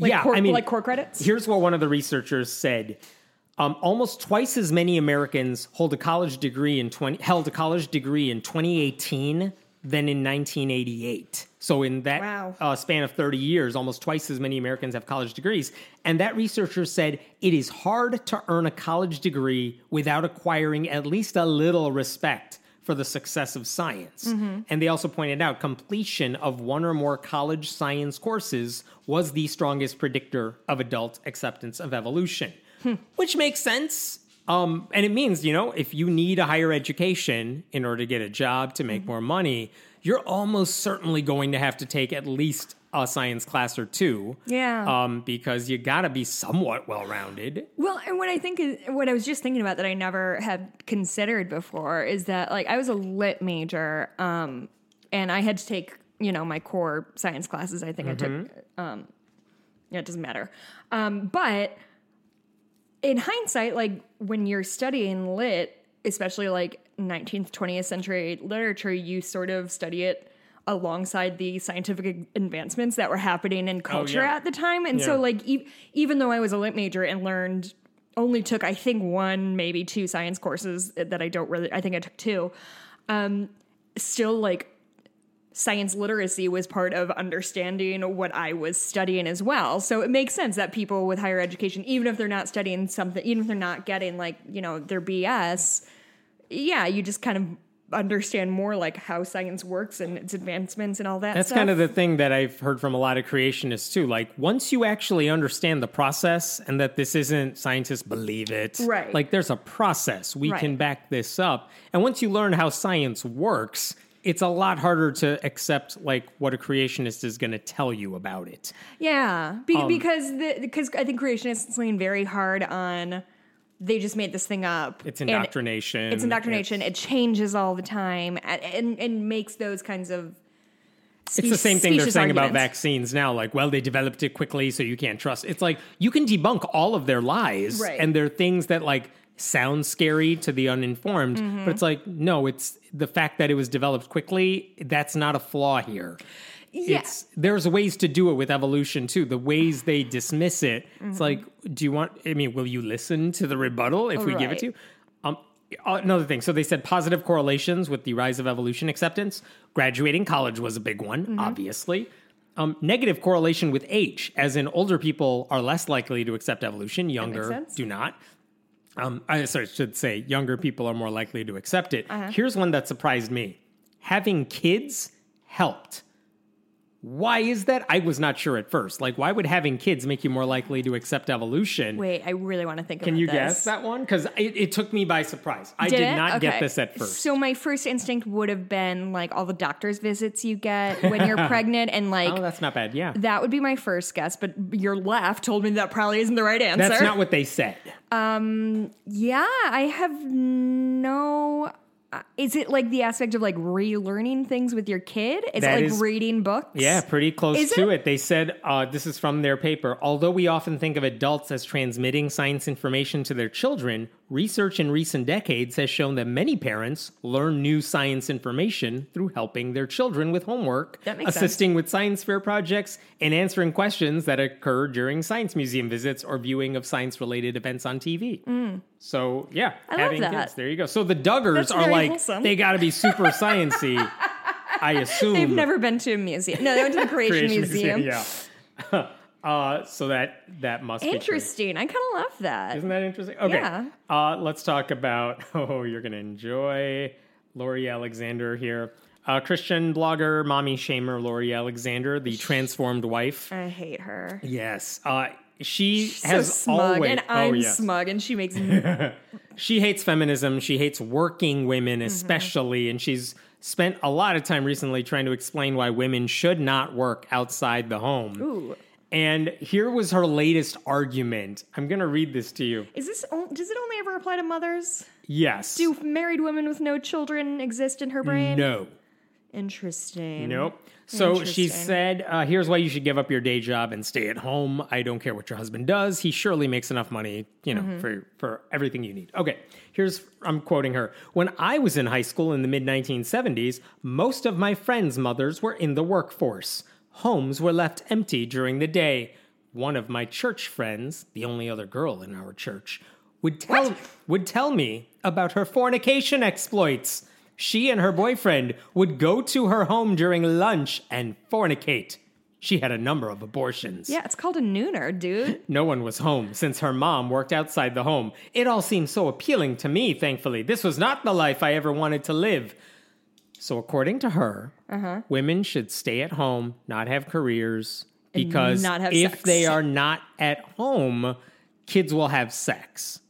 Like Yeah, core, I mean- like core credits. Here's what one of the researchers said. Um, almost twice as many Americans hold a college degree in 20, held a college degree in 2018 than in 1988. So, in that Wow. uh, span of 30 years, almost twice as many Americans have college degrees. And that researcher said it is hard to earn a college degree without acquiring at least a little respect for the success of science. And they also pointed out completion of one or more college science courses was the strongest predictor of adult acceptance of evolution, which makes sense. Um, and it means, you know, if you need a higher education in order to get a job to make more money, you're almost certainly going to have to take at least a science class or two. Yeah. Um, because you got to be somewhat well rounded. Well, and what I think is what I was just thinking about that I never had considered before is that like I was a lit major, um, and I had to take you know my core science classes. I think I took. Um, yeah, it doesn't matter. Um, but in hindsight, like when you're studying lit, especially like 19th, 20th century literature, you sort of study it alongside the scientific advancements that were happening in culture yeah. at the time. And so, like, e- even though I was a lit major and learned, only took, I think, one, maybe two science courses that I don't really, I think I took two, um, still, like, science literacy was part of understanding what I was studying as well. So it makes sense that people with higher education, even if they're not studying something, even if they're not getting like, you know, their BS, yeah, you just kind of understand more like how science works and its advancements and all that That's stuff. kind of the thing that I've heard from a lot of creationists too. Like once you actually understand the process and that this isn't scientists believe it. Right. Like there's a process. We can back this up. And once you learn how science works, it's a lot harder to accept like what a creationist is going to tell you about it. Yeah, Be- Um, because because I think creationists lean very hard on they just made this thing up. It's indoctrination. It's indoctrination. it changes all the time and, and and makes those kinds of. It's the same thing they're saying about vaccines now. Like, well, they developed it quickly, so you can't trust. It's like you can debunk all of their lies, Right. and they're things that like sound scary to the uninformed. Mm-hmm. But it's like, no, it's the fact that it was developed quickly. That's not a flaw here. Yeah. It's there's ways to do it with evolution too. The ways they dismiss it. Mm-hmm. It's like, do you want? I mean, will you listen to the rebuttal if we give it to you? Um, another thing. So they said positive correlations with the rise of evolution acceptance. Graduating college was a big one, Mm-hmm. obviously. Um, negative correlation with age, as in older people are less likely to accept evolution, younger do not. Um, I sorry, should say younger people are more likely to accept it. Uh-huh. Here's one that surprised me: having kids helped. Why is that? I was not sure at first. Like, why would having kids make you more likely to accept evolution? Wait, I really want to think. Can you this. guess that one? Because it, it took me by surprise. I did, it? not get this at first. So my first instinct would have been like all the doctor's visits you get when you're pregnant, and like oh, that's not bad. Yeah, that would be my first guess. But your left told me that probably isn't the right answer. that's not what they said. Um. Yeah, I have no. Uh, Is it like the aspect of like relearning things with your kid? Is That it like is- reading books? Yeah, pretty close Is to it? it? They said uh, this is from their paper. Although we often think of adults as transmitting science information to their children, research in recent decades has shown that many parents learn new science information through helping their children with homework, makes sense. assisting with science fair projects, and answering questions that occur during science museum visits or viewing of science-related events on TV. So yeah, Mm. love having that. kids. There you go. So the Duggars are like wholesome. they got to be super sciency. I assume They've never been to a museum. No, they went to the Creation, Creation Museum. yeah. Uh, so that that must be. Interesting. I kind of love that. Isn't that interesting? Okay. Yeah. Uh, let's talk about. Oh, you're gonna enjoy Lori Alexander here. Uh, Christian blogger, mommy shamer Lori Alexander, the transformed wife. I hate her. Yes. Uh, she So has smug, always. and oh, I'm yes. smug, and she makes She hates feminism. She hates working Mm-hmm. women, especially, and she's spent a lot of time recently trying to explain why women should not work outside the home. Ooh. And here was her latest argument. I'm going to read this to you. Is this? Does it only ever apply to mothers? Yes. Do married women with no children exist in her brain? no. Interesting. Nope. So she said, uh, "Here's why you should give up your day job and stay at home. I don't care what your husband does. He surely makes enough money, you know, Mm-hmm. for for everything you need." Okay. Here's I'm quoting her. When I was in high school in the mid 1970s, most of my friends' mothers were in the workforce. Homes were left empty during the day. One of my church friends, the only other girl in our church, would tell would tell me about her fornication exploits. she and her boyfriend would go to her home during lunch and fornicate. She had a number of abortions. Yeah, it's called a nooner, dude. No one was home since her mom worked outside the home. It all seemed so appealing to me, thankfully. This was not the life I ever wanted to live. So, according to her, Uh-huh. women should stay at home, not have careers, because have if sex. they are not at home, kids will have sex.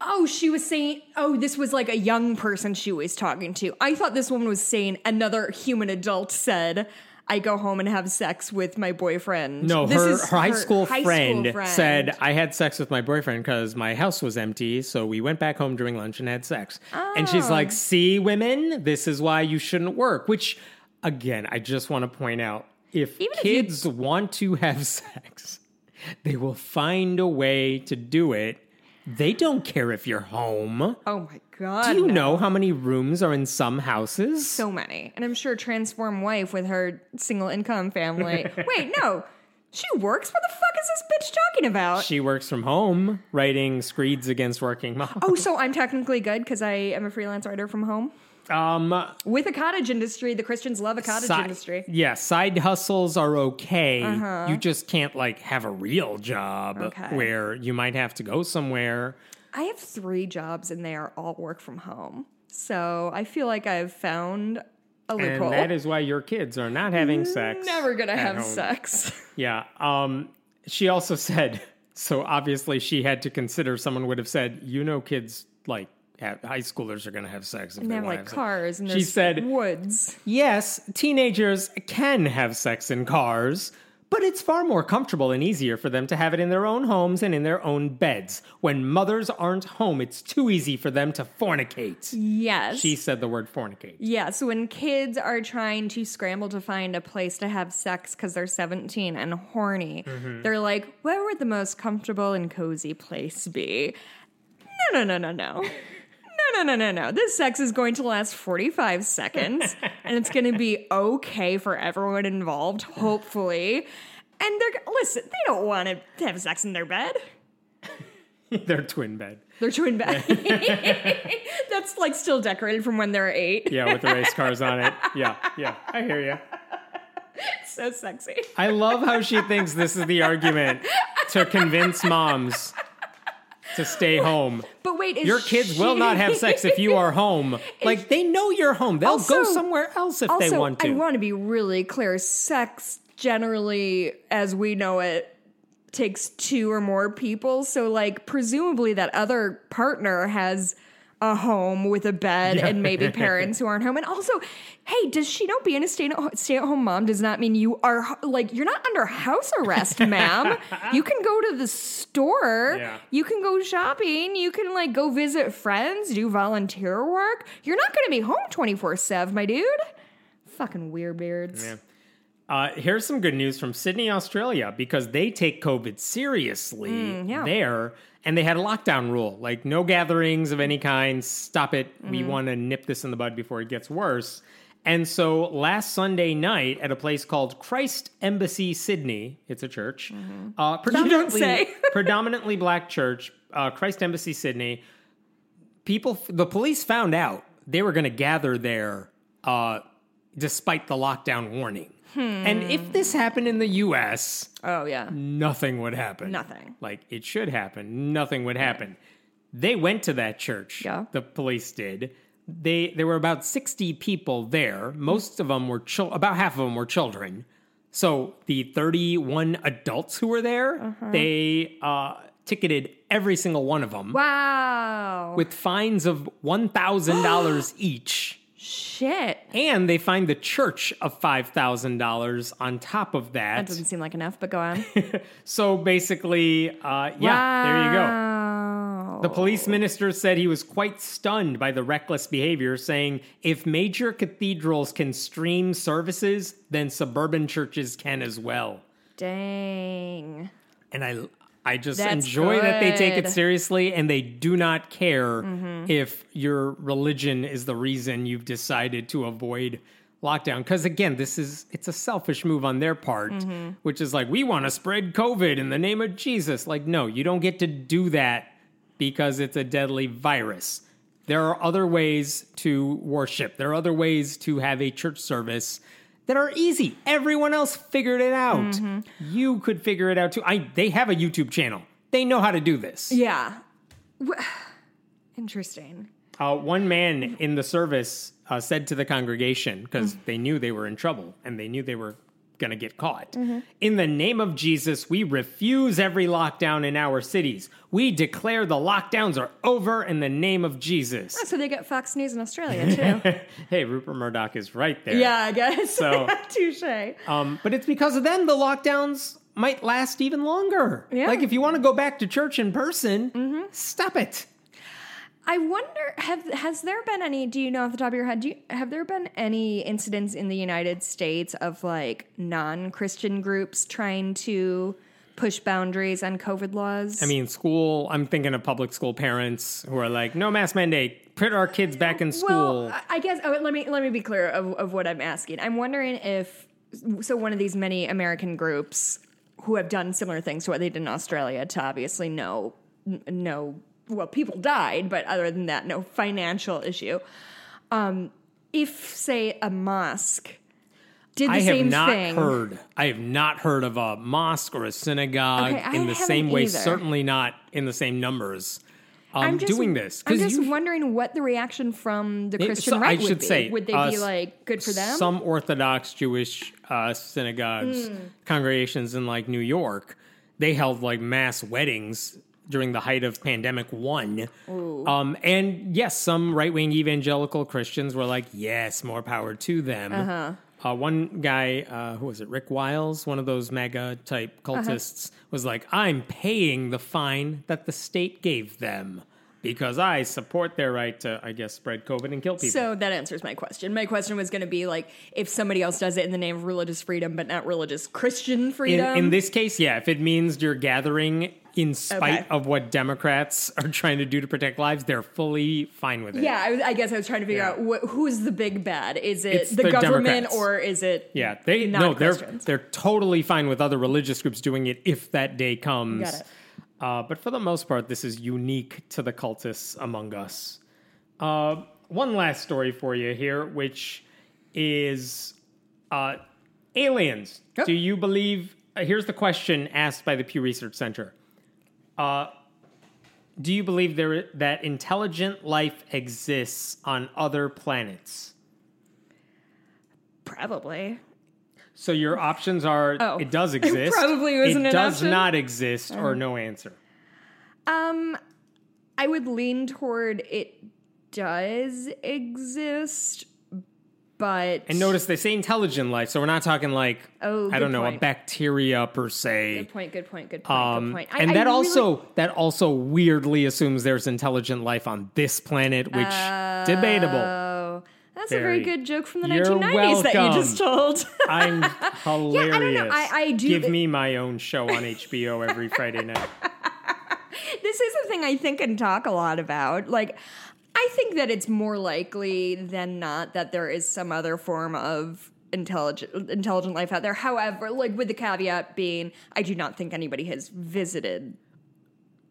Oh, she was saying, oh, this was like a young person she was talking to. I thought this woman was saying another human adult said, I go home and have sex with my boyfriend. No, This her, is her high, school, high friend friend. said, I had sex with my boyfriend because my house was empty. So we went back home during lunch and had sex. And she's Oh. like, See, women, this is why you shouldn't work. Which, again, I just want to point out if Even if you- kids want to have sex, they will find a way to do it. They don't care if you're home. Oh my God. Do you no. know how many rooms are in some houses? So many. And I'm sure transform wife with her single income family. Wait, no. She works? What the fuck is this bitch talking about? she works from home, writing screeds against working moms. oh, so I'm technically good because I am a freelance writer from home? Um, With a cottage industry. The Christians love a cottage Side- industry. Yeah, side hustles are okay. Uh-huh. You just can't like have a real job Okay. where you might have to go somewhere. I have three jobs and they are all work from home. So I feel like I've found a loophole. And that is why your kids are not having sex. Never gonna have home. sex. Yeah. Um she also said so obviously she had to consider someone would have said, you know kids like high schoolers are going to have sex if And they they like to have sex. cars and She said- woods. Yes, teenagers can have sex in cars, but it's far more comfortable and easier for them to have it in their own homes and in their own beds. When mothers aren't home, it's too easy for them to fornicate. Yes. She said the word fornicate. Yes, when kids are trying to scramble to find a place to have sex because they're 17 and horny, Mm-hmm. they're like, where would the most comfortable and cozy place be? No, no, no, no, no. No, no, no, no. This sex is going to last 45 seconds and it's going to be okay for everyone involved, hopefully. And they're, listen, they don't want to have sex in their bed. Their twin bed. They're twin bed. That's like still decorated from when they're eight. Yeah, with the race cars on it. Yeah, yeah. I hear you. So sexy. I love how she thinks this is the argument to convince moms to stay home. But wait, is Your kids will not have sex if you are home. Like they know you're home. They'll go somewhere else if also, they want to. I want to be really clear. Sex generally, as we know it, takes two or more people. So, like, presumably that other partner has a home with a bed and maybe parents who aren't home. And also, hey, does she know being a stay at home mom does not mean you are like you're not under house arrest, ma'am. You can go to the store. Yeah. You can go shopping. You can like go visit friends, do volunteer work. You're not going to be home 24 7, my dude. Fucking weird beards. Yeah. Uh, here's some good news from Sydney, Australia, because they take COVID seriously Mm, yeah. there, and they had a lockdown rule, like no gatherings of any kind. Stop it. Mm-hmm. We want to nip this in the bud before it gets worse. And so last Sunday night at a place called Christ Embassy Sydney, it's a church, uh, predominantly Mm-hmm. say. predominantly black church, uh, Christ Embassy Sydney. People, the police found out they were going to gather there, uh, despite the lockdown warning. And if this happened in the U.S., Oh, yeah. nothing would happen. Nothing. Like it should happen. Nothing would happen. They went to that church. Yeah. The police did. They there were about 60 people there. Most of them were chil- about half of them were children. So the 31 adults who were there, Uh-huh. they uh, ticketed every single one of them Wow. with fines of $1,000 each. Shit. And they find the church of $5,000 on top of That that. doesn't seem like enough, but go on. So basically, uh, yeah, there you go. go. The police minister said he was quite stunned by the reckless behavior, saying, if major cathedrals can stream services, then suburban churches can as well. Dang. And I I just That's enjoy that they take it seriously and they do not care Mm-hmm. if your religion is the reason you've decided to avoid lockdown because again this is it's a selfish move on their part Mm-hmm. which is like we want to spread covid in the name of jesus like no you don't get to do that because it's a deadly virus There are other ways to worship. There are other ways to have a church service that are easy. Everyone else figured it out. You could figure it out too. I they have a YouTube channel. They know how to do this. Yeah. Interesting. Uh, one man in the service uh, said to the congregation, because they knew they were in trouble and they knew they were going to get caught In the name of Jesus, we refuse every lockdown in our cities. We declare the lockdowns are over in the name of Jesus. So they get Fox News in Australia too. hey, Rupert Murdoch is right there. yeah, I guess. So- touche. Um, but it's because of them the lockdowns might last even longer. Yeah. Like if you want to go back to church in person, stop it. I wonder have has there been any do you know off the top of your head do you, have there been any incidents in the United States of like non-Christian groups trying to push boundaries on COVID laws? I mean, school, I'm thinking of public school parents who are like, no mask mandate, put our kids back in school. Well, I- guess oh, let me let me be clear of, of what I'm asking. I'm wondering if so one of these many American groups who have done similar things to what they did in Australia to obviously no no well people died, but other than that, no financial issue. Um, if say a mosque did the I have same not thing, heard. I have not heard of a mosque or a synagogue Okay, in the same way. either. Certainly not in the same numbers. Um, I'm just, doing this I'm just wondering what the reaction from the It- Christian so right I would should be. say, would they uh, be like good for them? Some Orthodox Jewish uh, synagogues, Hmm. congregations in like New York, they held like mass weddings during the height of pandemic one. Um, and yes, some right wing evangelical Christians were like, yes, more power to them. Uh-huh. one guy, uh, who was it, Rick Wiles, one of those mega type cultists, was like, I'm paying the fine that the state gave them. Because I support their right to, I guess, spread COVID and kill people. So that answers my question. My question was going to be like, if somebody else does it in the name of religious freedom, but not religious Christian in, freedom. in this case, yeah, if it means you're gathering in spite Okay. of what Democrats are trying to do to protect lives, they're fully fine with it. yeah, I, I guess I was trying to figure Yeah. out wh- who's the big bad. Is it the, the government Democrats. or is it? Yeah, they no, they're they're totally fine with other religious groups doing it if that day comes. Got it. Uh, but for the most part, this is unique to the cultists among us. Uh, one last story for you here, which is uh, aliens. Yep. Do you believe? Uh, here's the question asked by the Pew Research Center. Uh, do you believe there that intelligent life exists on other planets? Probably. So your options are Oh. it does exist. probably wasn't it an does option. Not exist or no answer. Um, I would lean toward it does exist, but And notice they say intelligent life, so we're not talking like Oh, I don't know a bacteria per se. Good point. Good point. Good point. Um, good point. I- and I that really- also that also weirdly assumes there's intelligent life on this planet, which debatable. Oh, that's a very Very. good joke from the You're 1990s that you just told. I'm hilarious. Yeah, I- don't know. I do- give me my own show on HBO every Friday night. this is a thing I think and talk a lot about. Like, I think that it's more likely than not that there is some other form of intelligent intelligent life out there. However, like with the caveat being, I do not think anybody has visited.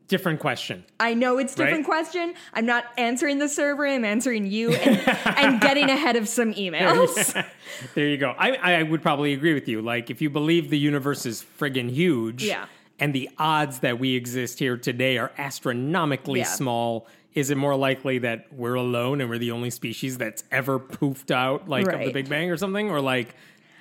Different question. I know it's different Right. question. I'm not answering the server. I'm answering you and, and getting ahead of some emails. there you go. I, I would probably agree with you. Like, if you believe the universe is friggin' huge, Yeah. and the odds that we exist here today are astronomically Yeah. small, is it more likely that we're alone and we're the only species that's ever poofed out, like of the Big Bang or something? Or like,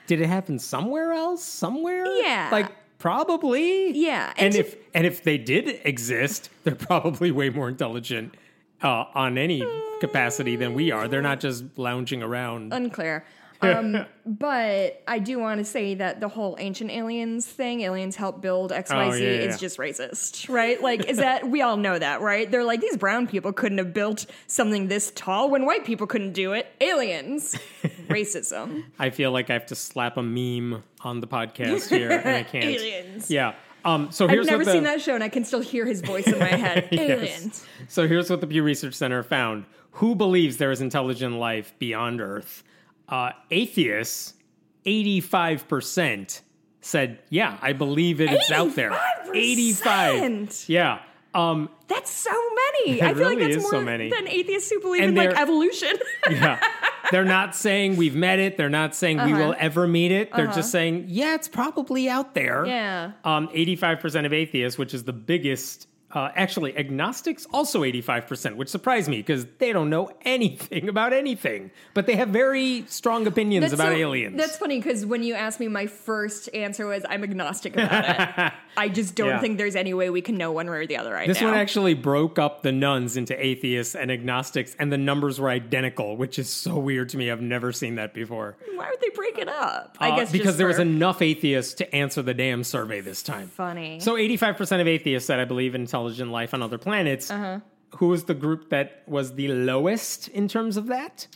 did it happen somewhere else? Somewhere? Yeah. Like, probably. Yeah, And, and if and if they did exist, they're probably way more intelligent. Uh, on any capacity than we are. They're not just lounging around. Unclear. Um, but I do want to say that the whole ancient aliens thing, aliens help build XYZ, Oh, yeah, yeah. is just racist, right? Like, is that, we all know that, right? They're like, these brown people couldn't have built something this tall when white people couldn't do it. Aliens. Racism. I feel like I have to slap a meme on the podcast here, and I can't. Aliens. Yeah. Um. So I've never the, seen that show and I can still hear his voice in my head. Yes. Aliens. So here's what the Pew Research Center found: Who believes there is intelligent life beyond Earth? Uh, atheists, eighty-five percent said, "Yeah, I believe it. It's out there." 85%? Yeah. Um. That's so many. I feel like that's more so than atheists who believe And in like evolution. yeah. They're not saying we've met it. They're not saying we Uh-huh. will ever meet it. They're just saying, yeah, it's probably out there. yeah. Um, 85% of atheists, which is the biggest. Uh, actually, agnostics also 85%, which surprised me because they don't know anything about anything, but they have very strong opinions about so- aliens. That's funny because when you asked me, my first answer was I'm agnostic about it. I just don't Yeah. think there's any way we can know one way or the other right This now. one actually broke up the nones into atheists and agnostics, and the numbers were identical, which is so weird to me. I've never seen that before. Why would they break it up? I Uh, guess because there was enough atheists to answer the damn survey this time. funny. So 85% of atheists said I believe in intelligent life on other planets. Uh-huh. Who was the group that was the lowest in terms of that?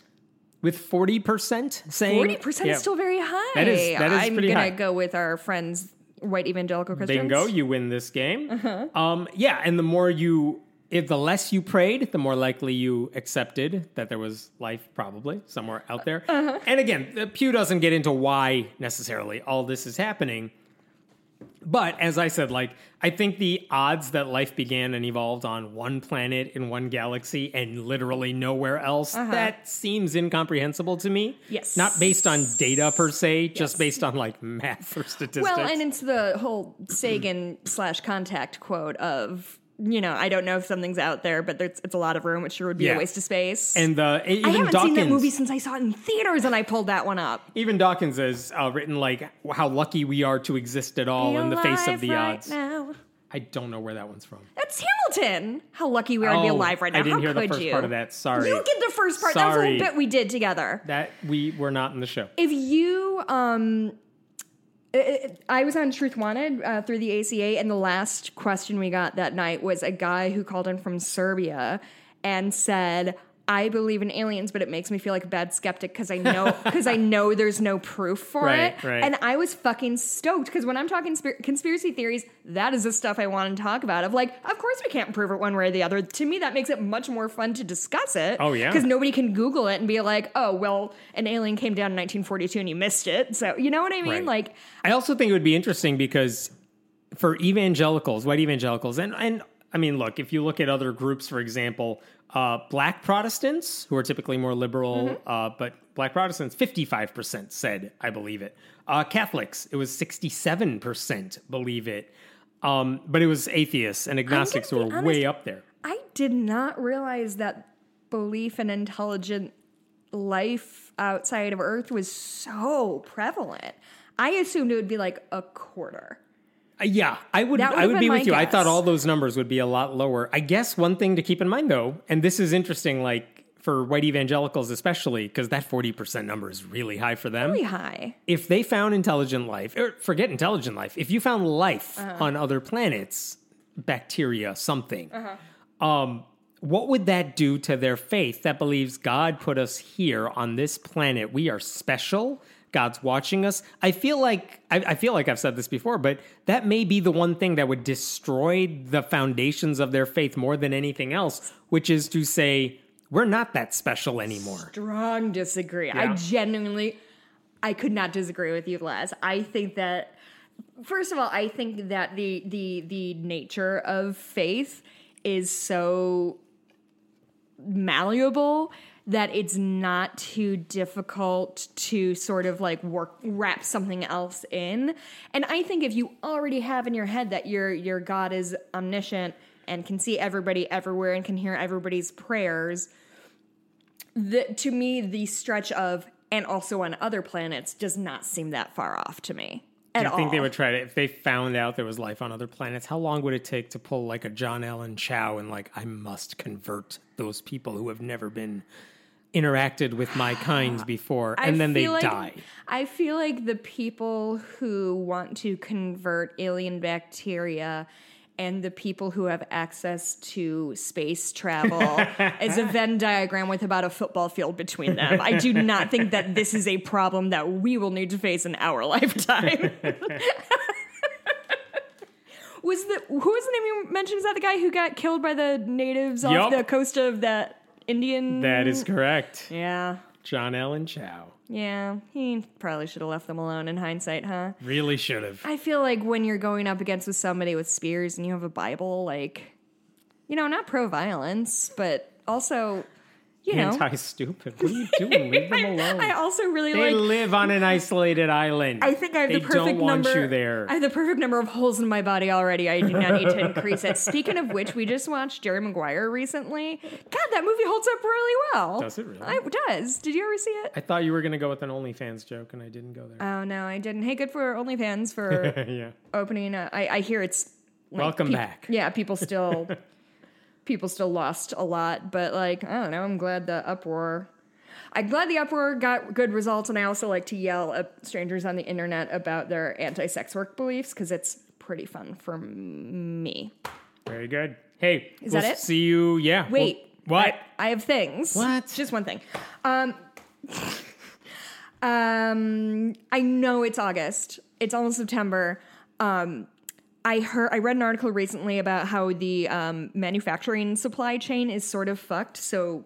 With 40% saying Forty percent Yeah. is still very high. That is- that is I'm pretty gonna high. go with our friends, white evangelical Christians. bingo, you win this game. Uh-huh. Um, yeah, and the more you, if the less you prayed, the more likely you accepted that there was life probably somewhere out there. Uh-huh. And again, the Pew doesn't get into why necessarily all this is happening. But as I said, like I think the odds that life began and evolved on one planet in one galaxy and literally nowhere else, that seems incomprehensible to me. Uh-huh. Yes. Not based on data per se, just Yes. based on like math or statistics. Well, and it's the whole Sagan slash contact quote of, you know, I don't know if something's out there, but there's, it's a lot of room. which sure would be Yeah. a waste of space. And the even I haven't Dawkins, seen that movie since I saw it in theaters, and I pulled that one up. even Dawkins has uh, written like how lucky we are to exist at all in the face of the right odds. Now. I don't know where that one's from. That's Hamilton. How lucky we are to be Oh, alive right now. I didn't How hear the could first you? part of that. Sorry. You get the first part. That was a Sorry. little bit we did together. That we were not in the show. If you, um, I- I was on Truth Wanted uh, through the ACA, and the last question we got that night was a guy who called in from Serbia and said, "I believe in aliens, but it makes me feel like a bad skeptic because I know because I know there's no proof for Right, it." right. And I was fucking stoked because when I'm talking spir- conspiracy theories, that is the stuff I want to talk about. Of like, of course we can't prove it one way or the other. To me, that makes it much more fun to discuss it. Oh, yeah. because nobody can Google it and be like, "Oh, well, an alien came down in 1942 and you missed it." So you know what I mean? Right. Like, I also think it would be interesting because for evangelicals, white evangelicals, and and I mean, look, if you look at other groups, for example, uh, black Protestants who are typically more liberal, Mm-hmm. uh, but black Protestants, fifty-five percent said, "I believe it." Uh, Catholics, it was sixty-seven percent believe it, um, but it was atheists and agnostics who be are honest. way up there. I did not realize that belief in intelligent life outside of Earth was so prevalent. I assumed it would be like a quarter. Uh, yeah, I would. I would be with you. I thought all those numbers would be a lot lower. I guess one thing to keep in mind, though, and this is interesting, like for white evangelicals especially, because that forty percent number is really high for them. Pretty high. If they found intelligent life, or forget intelligent life, if you found life Uh-huh. on other planets, bacteria, something, Uh-huh. um, what would that do to their faith that believes God put us here on this planet? We are special. God's watching us. I feel like I, I feel like I've said this before, but that may be the one thing that would destroy the foundations of their faith more than anything else, which is to say we're not that special anymore. Strong disagree. I genuinely, I could not disagree with you, Les. I think that, first of all, I think that the the the nature of faith is so malleable that it's not too difficult to sort of like work wrap something else in. And I think if you already have in your head that your your God is omniscient and can see everybody everywhere and can hear everybody's prayers, the, to me the stretch of and also on other planets does not seem that far off to me you think all. they would try to if they found out there was life on other planets? How long would it take to pull like a John Allen Chau and like I must convert those people who have never been interacted with my kind before, I and then they like- die? I feel like the people who want to convert alien bacteria and the people who have access to space travel is a Venn diagram with about a football field between them. I do not think that this is a problem that we will need to face in our lifetime. was the who was the name you mentioned? Is that the guy who got killed by the natives off the coast of that Indian? That is correct. yeah. John Allen Chau Yeah, he probably should have left them alone in hindsight, huh? really should have. I feel like when you're going up against with somebody with spears and you have a Bible, like you know, not pro violence, but also, you know, Anti stupid. What are you doing? Leave them alone. I also really they like. They live on an isolated island. I think I have they the perfect don't want number. you there. I have the perfect number of holes in my body already. I do not need to increase it. Speaking of which, we just watched Jerry Maguire recently. God, that movie holds up really well. Does it really? I- It does. Did you ever see it? I thought you were going to go with an OnlyFans joke, and I didn't go there. Oh no, I didn't. Hey, good for OnlyFans for yeah. opening. A, I, I hear it's like, Welcome peop- back. Yeah, people still people still lost a lot, but like I don't know. I'm glad the uproar. I'm glad the uproar got good results, and I also like to yell at strangers on the internet about their anti-sex work beliefs because it's pretty fun for me. Very good. Hey, Is we'll that it? See you. Yeah. Wait, We'll- what? I, I have things. What? Just one thing. Um, um, I know it's August. It's almost September. Um, I heard I read an article recently about how the um, manufacturing supply chain is sort of fucked. So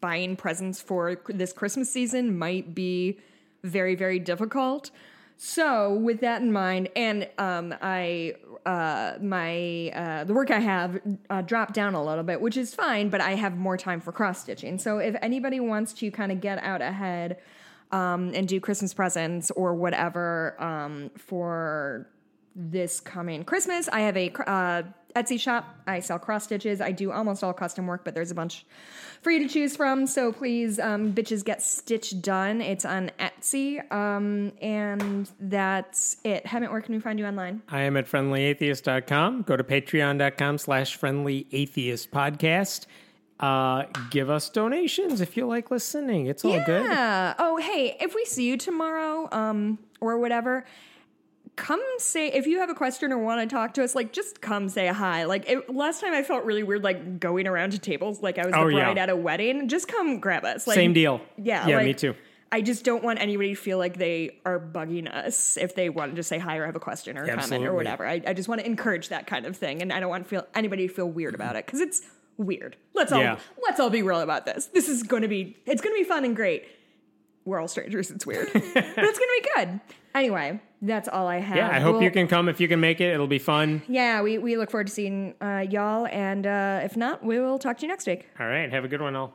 buying presents for this Christmas season might be very very difficult. So with that in mind, and um, I uh, my uh, the work I have uh, dropped down a little bit, which is fine, but I have more time for cross stitching. So if anybody wants to kind of get out ahead um, and do Christmas presents or whatever um, for this coming Christmas. I have a uh, Etsy shop. I sell cross stitches. I do almost all custom work, but there's a bunch for you to choose from. So please, um, bitches, get stitch done. It's on Etsy, um, and that's it. Hemant, where can we find you online? I am at friendlyatheist.com. Go to patreon.com slash friendlyatheist podcast. Uh, give us donations if you like listening. It's all good. Yeah. Oh, hey, if we see you tomorrow, um, or whatever, come say if you have a question or want to talk to us. Like, just come say hi. Like it, last time, I felt really weird, like going around to tables, like I was the Oh, yeah. bride at a wedding. Just come grab us. Like, Same deal. Yeah. Yeah, like, me too. I just don't want anybody to feel like they are bugging us if they want to just say hi or have a question or a comment or whatever. I, I just want to encourage that kind of thing, and I don't want to feel anybody to feel weird about it because it's weird. Let's all Yeah. let's all be real about this. This is going to be it's going to be fun and great. We're all strangers. It's weird, but it's going to be good. Anyway, that's all I have. Yeah, I hope We'll- you can come if you can make it. It'll be fun. Yeah, we, we look forward to seeing uh, y'all, and uh, if not, we will talk to you next week. All right. Have a good one, all.